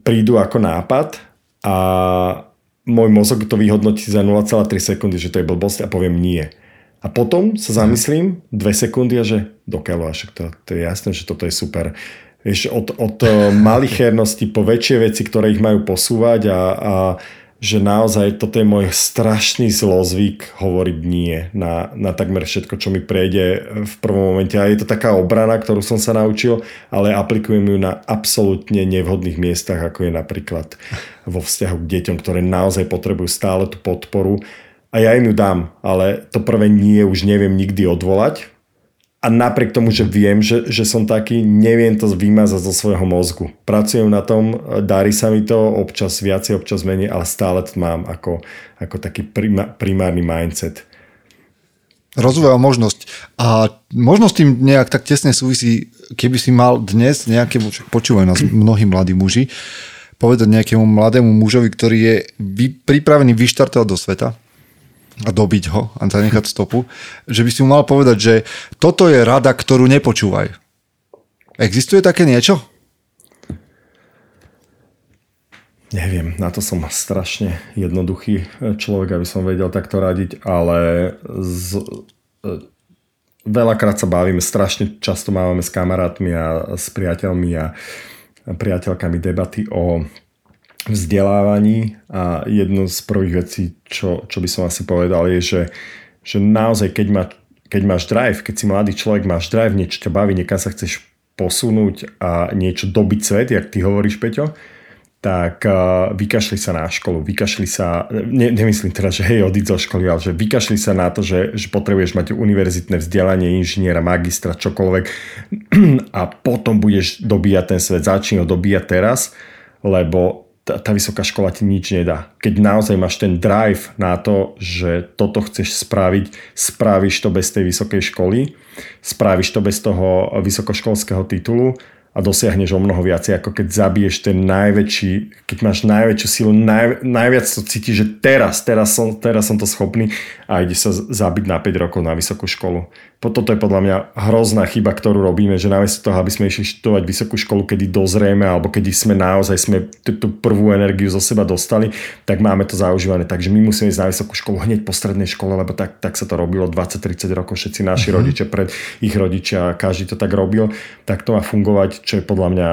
prídu ako nápad a môj mozog to vyhodnotí za 0,3 sekundy, že to je blbosť a poviem nie. A potom sa zamyslím dve sekundy a že dokiaľ, však to, to je jasné, že toto je super. Vieš, od, od malých [laughs] herností po väčšie veci, ktoré ich majú posúvať a, a že naozaj toto je môj strašný zlozvyk hovoriť nie na, na takmer všetko, čo mi prejde v prvom momente. A je to taká obrana, ktorú som sa naučil, ale aplikujem ju na absolútne nevhodných miestach, ako je napríklad vo vzťahu k deťom, ktoré naozaj potrebujú stále tú podporu. A ja im ju dám, ale to prvé nie už neviem nikdy odvolať, a napriek tomu, že viem, že, že som taký, neviem to vymazať zo svojho mozgu. Pracujem na tom, darí sa mi to, občas viacej, občas menej, ale stále to mám ako, ako taký prima, primárny mindset. Rozvojová možnosť. A možno s tým nejak tak tesne súvisí, keby si mal dnes nejaké, počúvajú nás mnohí mladí muži, povedať nejakému mladému mužovi, ktorý je vy, pripravený vyštartovať do sveta, a dobiť ho a zanechať stopu, že by si mu mal povedať, že toto je rada, ktorú nepočúvaj. Existuje také niečo? Neviem, na to som strašne jednoduchý človek, aby som vedel takto radiť, ale z, e, veľakrát sa bavíme, strašne často máme s kamarátmi a s priateľmi a priateľkami debaty o vzdelávaní a jednu z prvých vecí, čo, čo by som asi povedal, je, že, že naozaj, keď, má, keď máš drive, keď si mladý človek, máš drive, niečo ťa baví, niekam sa chceš posunúť a niečo dobiť svet, jak ty hovoríš, Peťo, tak uh, vykašli sa na školu, vykašli sa, ne, nemyslím teraz, že hej, odíď zo školy, ale že vykašli sa na to, že, že potrebuješ mať univerzitné vzdelanie, inžiniera, magistra, čokoľvek [clears throat] a potom budeš dobíjať ten svet. Začni ho dobíjať teraz, lebo tá, tá vysoká škola ti nič nedá. Keď naozaj máš ten drive na to, že toto chceš spraviť, spravíš to bez tej vysokej školy, spravíš to bez toho vysokoškolského titulu a dosiahneš o mnoho viacej, ako keď zabiješ ten najväčší, keď máš najväčšiu silu, naj, najviac to cítiš, že teraz, teraz som, teraz som to schopný a ide sa zabiť na 5 rokov na vysokú školu. Toto je podľa mňa hrozná chyba, ktorú robíme, že namiesto toho, aby sme išli študovať vysokú školu, kedy dozrieme, alebo kedy sme naozaj sme tú prvú energiu zo seba dostali, tak máme to zaužívané. Takže my musíme ísť na vysokú školu hneď po strednej škole, lebo tak, tak sa to robilo 20-30 rokov, všetci naši uh-huh. rodičia pred ich rodičia, každý to tak robil. Tak to má fungovať čo je podľa mňa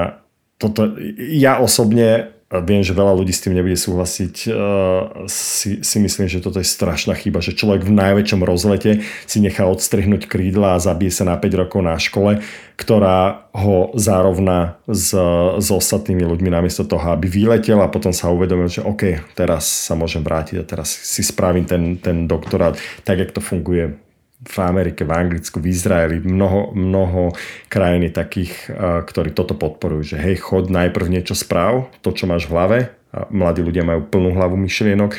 toto, ja osobne viem, že veľa ľudí s tým nebude súhlasiť, uh, si, si myslím, že toto je strašná chyba, že človek v najväčšom rozlete si nechá odstrihnúť krídla a zabije sa na 5 rokov na škole, ktorá ho zárovná s, s ostatnými ľuďmi namiesto toho, aby vyletel a potom sa uvedomil, že OK, teraz sa môžem vrátiť a teraz si spravím ten, ten doktorát tak, jak to funguje v Amerike, v Anglicku, v Izraeli, mnoho, mnoho krajín takých, ktorí toto podporujú, že hej, chod najprv niečo správ, to, čo máš v hlave, mladí ľudia majú plnú hlavu myšlienok,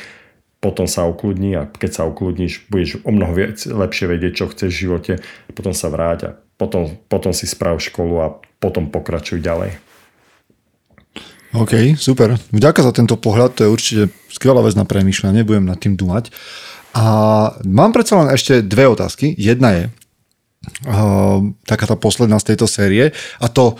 potom sa ukludní a keď sa ukludníš, budeš o mnoho viac, lepšie vedieť, čo chceš v živote, potom sa vráť a potom, potom si správ školu a potom pokračuj ďalej. OK, super. Vďaka za tento pohľad, to je určite skvelá vec na premýšľanie, budem nad tým dúmať. A mám predsa len ešte dve otázky. Jedna je uh, taká tá posledná z tejto série a to,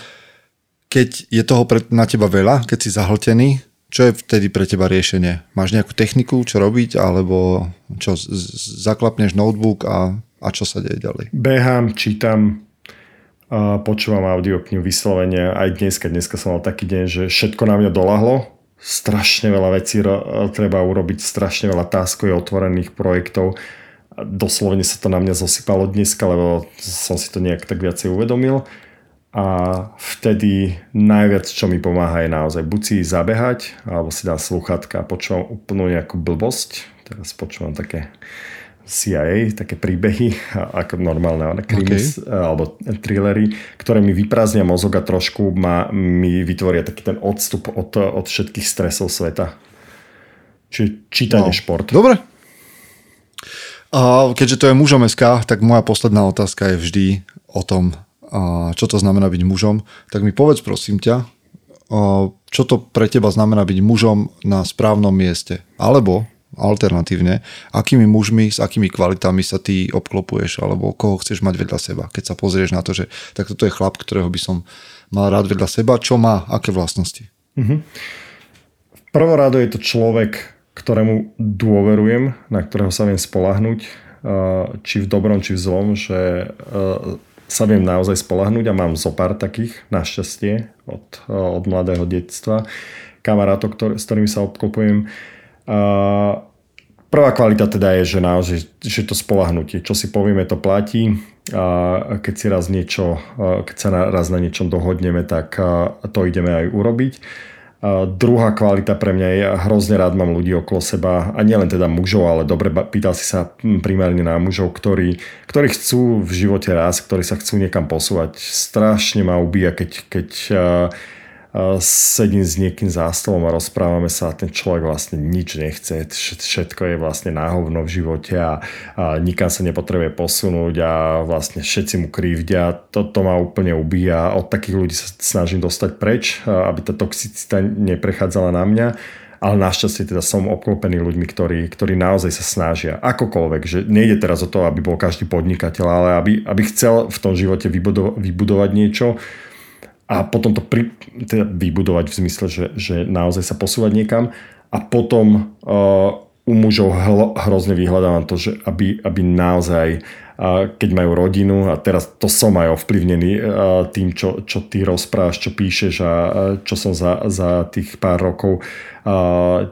keď je toho pre, na teba veľa, keď si zahltený, čo je vtedy pre teba riešenie? Máš nejakú techniku, čo robiť, alebo čo, z, zaklapneš notebook a, a čo sa deje ďalej? Behám, čítam, uh, počúvam audioknihu vyslovene. Aj dneska, dneska som mal taký deň, že všetko na mňa dolahlo strašne veľa vecí treba urobiť, strašne veľa táskov je otvorených projektov. Doslovne sa to na mňa zosypalo dneska, lebo som si to nejak tak viacej uvedomil. A vtedy najviac, čo mi pomáha, je naozaj buď si zabehať, alebo si dám sluchatka a počúvam úplnú nejakú blbosť. Teraz počúvam také CIA, také príbehy, [laughs] ako normálne krimis, okay. alebo thrillery, ktoré mi vyprázdnia mozog a trošku ma, mi vytvoria taký ten odstup od, od všetkých stresov sveta. Čiže čítanie no. šport. Dobre. A keďže to je mužom SK, tak moja posledná otázka je vždy o tom, čo to znamená byť mužom. Tak mi povedz prosím ťa, čo to pre teba znamená byť mužom na správnom mieste. Alebo alternatívne, akými mužmi, s akými kvalitami sa ty obklopuješ, alebo koho chceš mať vedľa seba. Keď sa pozrieš na to, že tak toto je chlap, ktorého by som mal rád vedľa seba, čo má, aké vlastnosti. Mm-hmm. V je to človek, ktorému dôverujem, na ktorého sa viem spolahnuť, či v dobrom, či v zlom, že sa viem naozaj spolahnuť a mám zo pár takých, našťastie, od, od mladého detstva, kamarátov, ktorý, s ktorými sa obklopujem Prvá kvalita teda je, že naozaj že to spolahnutie, čo si povieme, to platí. A keď si raz niečo, keď sa raz na niečom dohodneme, tak to ideme aj urobiť. A druhá kvalita pre mňa je, hrozne rád mám ľudí okolo seba, a nielen teda mužov, ale dobre, pýtal si sa primárne na mužov, ktorí, ktorí chcú v živote raz, ktorí sa chcú niekam posúvať. Strašne ma ubíja, keď, keď sedím s niekým za stolom a rozprávame sa a ten človek vlastne nič nechce, všetko je vlastne náhovno v živote a, a nikam sa nepotrebuje posunúť a vlastne všetci mu krivdia. Toto ma úplne ubíja. Od takých ľudí sa snažím dostať preč, aby tá toxicita neprechádzala na mňa ale našťastie teda som obklopený ľuďmi, ktorí, ktorí naozaj sa snažia. Akokoľvek, že nejde teraz o to, aby bol každý podnikateľ, ale aby, aby chcel v tom živote vybudovať niečo, a potom to pri, teda vybudovať v zmysle, že, že naozaj sa posúvať niekam a potom uh, u mužov hlo, hrozne vyhľadávam to, že aby, aby naozaj keď majú rodinu a teraz to som aj ovplyvnený tým, čo, čo ty rozprávaš, čo píšeš a čo som za, za tých pár rokov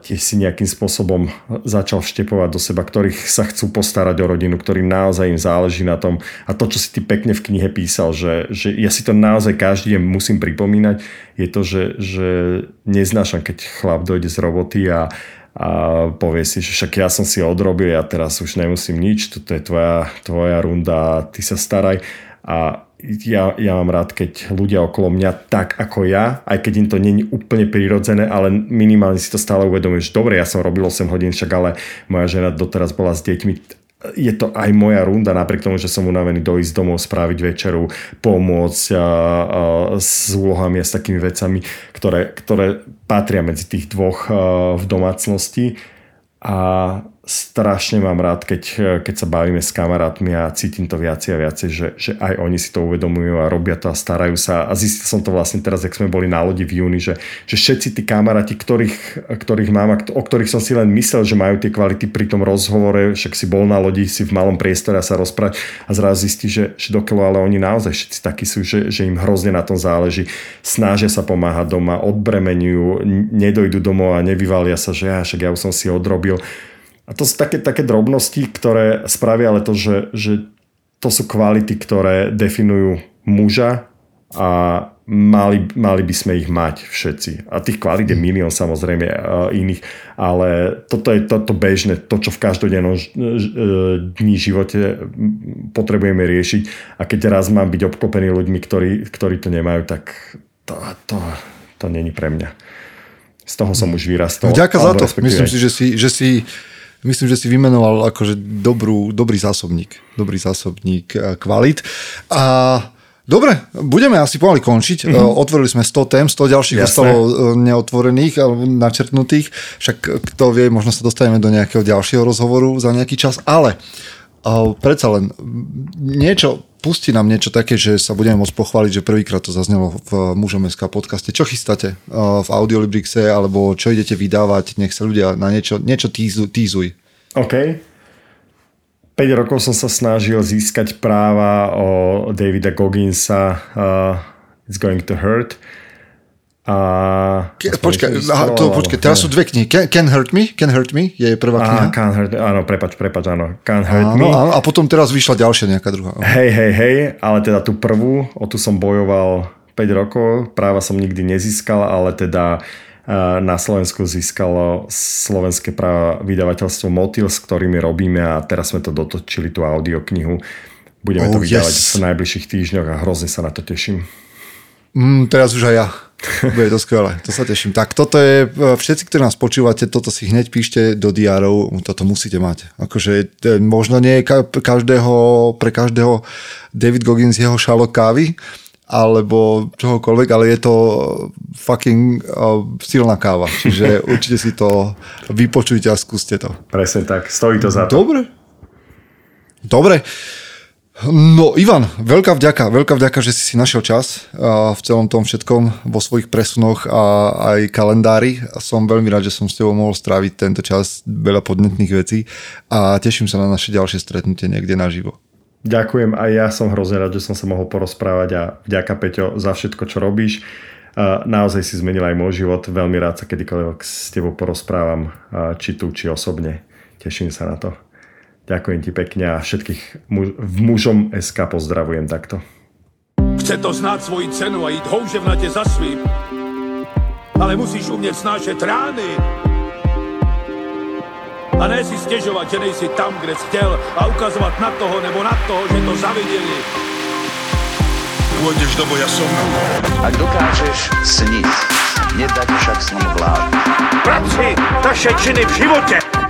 tiež si nejakým spôsobom začal vštepovať do seba, ktorých sa chcú postarať o rodinu, ktorým naozaj im záleží na tom. A to, čo si ty pekne v knihe písal, že, že ja si to naozaj každý deň musím pripomínať, je to, že, že neznášam, keď chlap dojde z roboty a, a povie si, že však ja som si odrobil, ja teraz už nemusím nič, toto je tvoja, tvoja runda, ty sa staraj. A ja, ja mám rád, keď ľudia okolo mňa tak ako ja, aj keď im to není úplne prirodzené, ale minimálne si to stále uvedomuješ. Dobre, ja som robil 8 hodín, však ale moja žena doteraz bola s deťmi je to aj moja runda, napriek tomu, že som unavený dojsť domov, spraviť večeru, pomôcť a, a, s úlohami a s takými vecami, ktoré, ktoré patria medzi tých dvoch a, v domácnosti. A strašne mám rád, keď, keď sa bavíme s kamarátmi a cítim to viacej a viacej, že, že aj oni si to uvedomujú a robia to a starajú sa. A zistil som to vlastne teraz, ak sme boli na lodi v júni, že, že všetci tí kamaráti, ktorých, ktorých mám a o ktorých som si len myslel, že majú tie kvality pri tom rozhovore, však si bol na lodi, si v malom priestore a sa rozprávať a zrazu zistí, že, že dokiaľ, ale oni naozaj všetci takí sú, že, že im hrozne na tom záleží. Snažia sa pomáhať doma, odbremenujú, nedojdu domov a nevyvalia sa, že ja, však ja už som si odrobil a to sú také, také drobnosti, ktoré spravia ale to, že, že to sú kvality, ktoré definujú muža a mali, mali by sme ich mať všetci. A tých kvalít je milión samozrejme iných, ale toto je toto bežné, to, čo v každodennom dní živote potrebujeme riešiť a keď raz mám byť obklopený ľuďmi, ktorí, ktorí to nemajú, tak to, to, to není pre mňa. Z toho som už vyrastol. Ďakujem za to. Myslím si, že si, že si myslím, že si vymenoval akože dobrú, dobrý zásobník. Dobrý zásobník eh, kvalit. A Dobre, budeme asi pomaly končiť. Mm-hmm. Otvorili sme 100 tém, 100 ďalších Jasné. ostalo eh, neotvorených alebo načrtnutých. Však kto vie, možno sa dostaneme do nejakého ďalšieho rozhovoru za nejaký čas. Ale uh, predsa len niečo, pusti nám niečo také, že sa budeme môcť pochváliť, že prvýkrát to zaznelo v Mužom SK podcaste. Čo chystáte v Audiolibrixe, alebo čo idete vydávať? Nech sa ľudia na niečo, niečo týzuj. týzuj. OK. 5 rokov som sa snažil získať práva o Davida Gogginsa uh, It's Going to Hurt. A... Ke, počkaj, aha, to, počkaj, teraz sú dve knihy. Can, Can Hurt Me? Can Hurt Me je prvá kniha. Can Hurt, áno, prepač, prepač, áno. Can Hurt áno, Me. Áno, a potom teraz vyšla ďalšia nejaká druhá. Hej, hej, hej, ale teda tú prvú, o tu som bojoval 5 rokov. Práva som nikdy nezískal, ale teda na Slovensku získalo slovenské práva vydavateľstvo Motil, s ktorými robíme a teraz sme to dotočili, tú audioknihu. Budeme oh, to vydávať yes. v najbližších týždňoch a hrozne sa na to teším. Mm, teraz už aj ja. Bude to skvelé, to sa teším. Tak toto je, e, všetci, ktorí nás počúvate, toto si hneď píšte do diárov, toto musíte mať. Akože e, možno nie je každého, pre každého David Goggins jeho šalok kávy, alebo čohokoľvek, ale je to fucking uh, silná káva. Čiže [laughs] určite si to vypočujte a skúste to. Presne tak, stojí to za to. Dobre. Dobre. No Ivan, veľká vďaka, veľká vďaka, že si si našiel čas v celom tom všetkom, vo svojich presunoch a aj kalendári. A som veľmi rád, že som s tebou mohol stráviť tento čas, veľa podnetných vecí a teším sa na naše ďalšie stretnutie niekde naživo. Ďakujem aj ja som hrozne rád, že som sa mohol porozprávať a vďaka Peťo za všetko, čo robíš. Naozaj si zmenil aj môj život. Veľmi rád sa kedykoľvek s tebou porozprávam, či tu, či osobne. Teším sa na to. Ďakujem ti pekne a všetkých muž- v mužom SK pozdravujem takto. Chce to znáť svoji cenu a ísť houževnate za svým. Ale musíš umieť snášať rány a ne si stěžovat, že nejsi tam, kde jsi chtěl a ukazovat na toho nebo na toho, že to zaviděli. Pôjdeš do boja som. Ak dokážeš sniť, nedať však sním vlád. Práci, taše činy v životě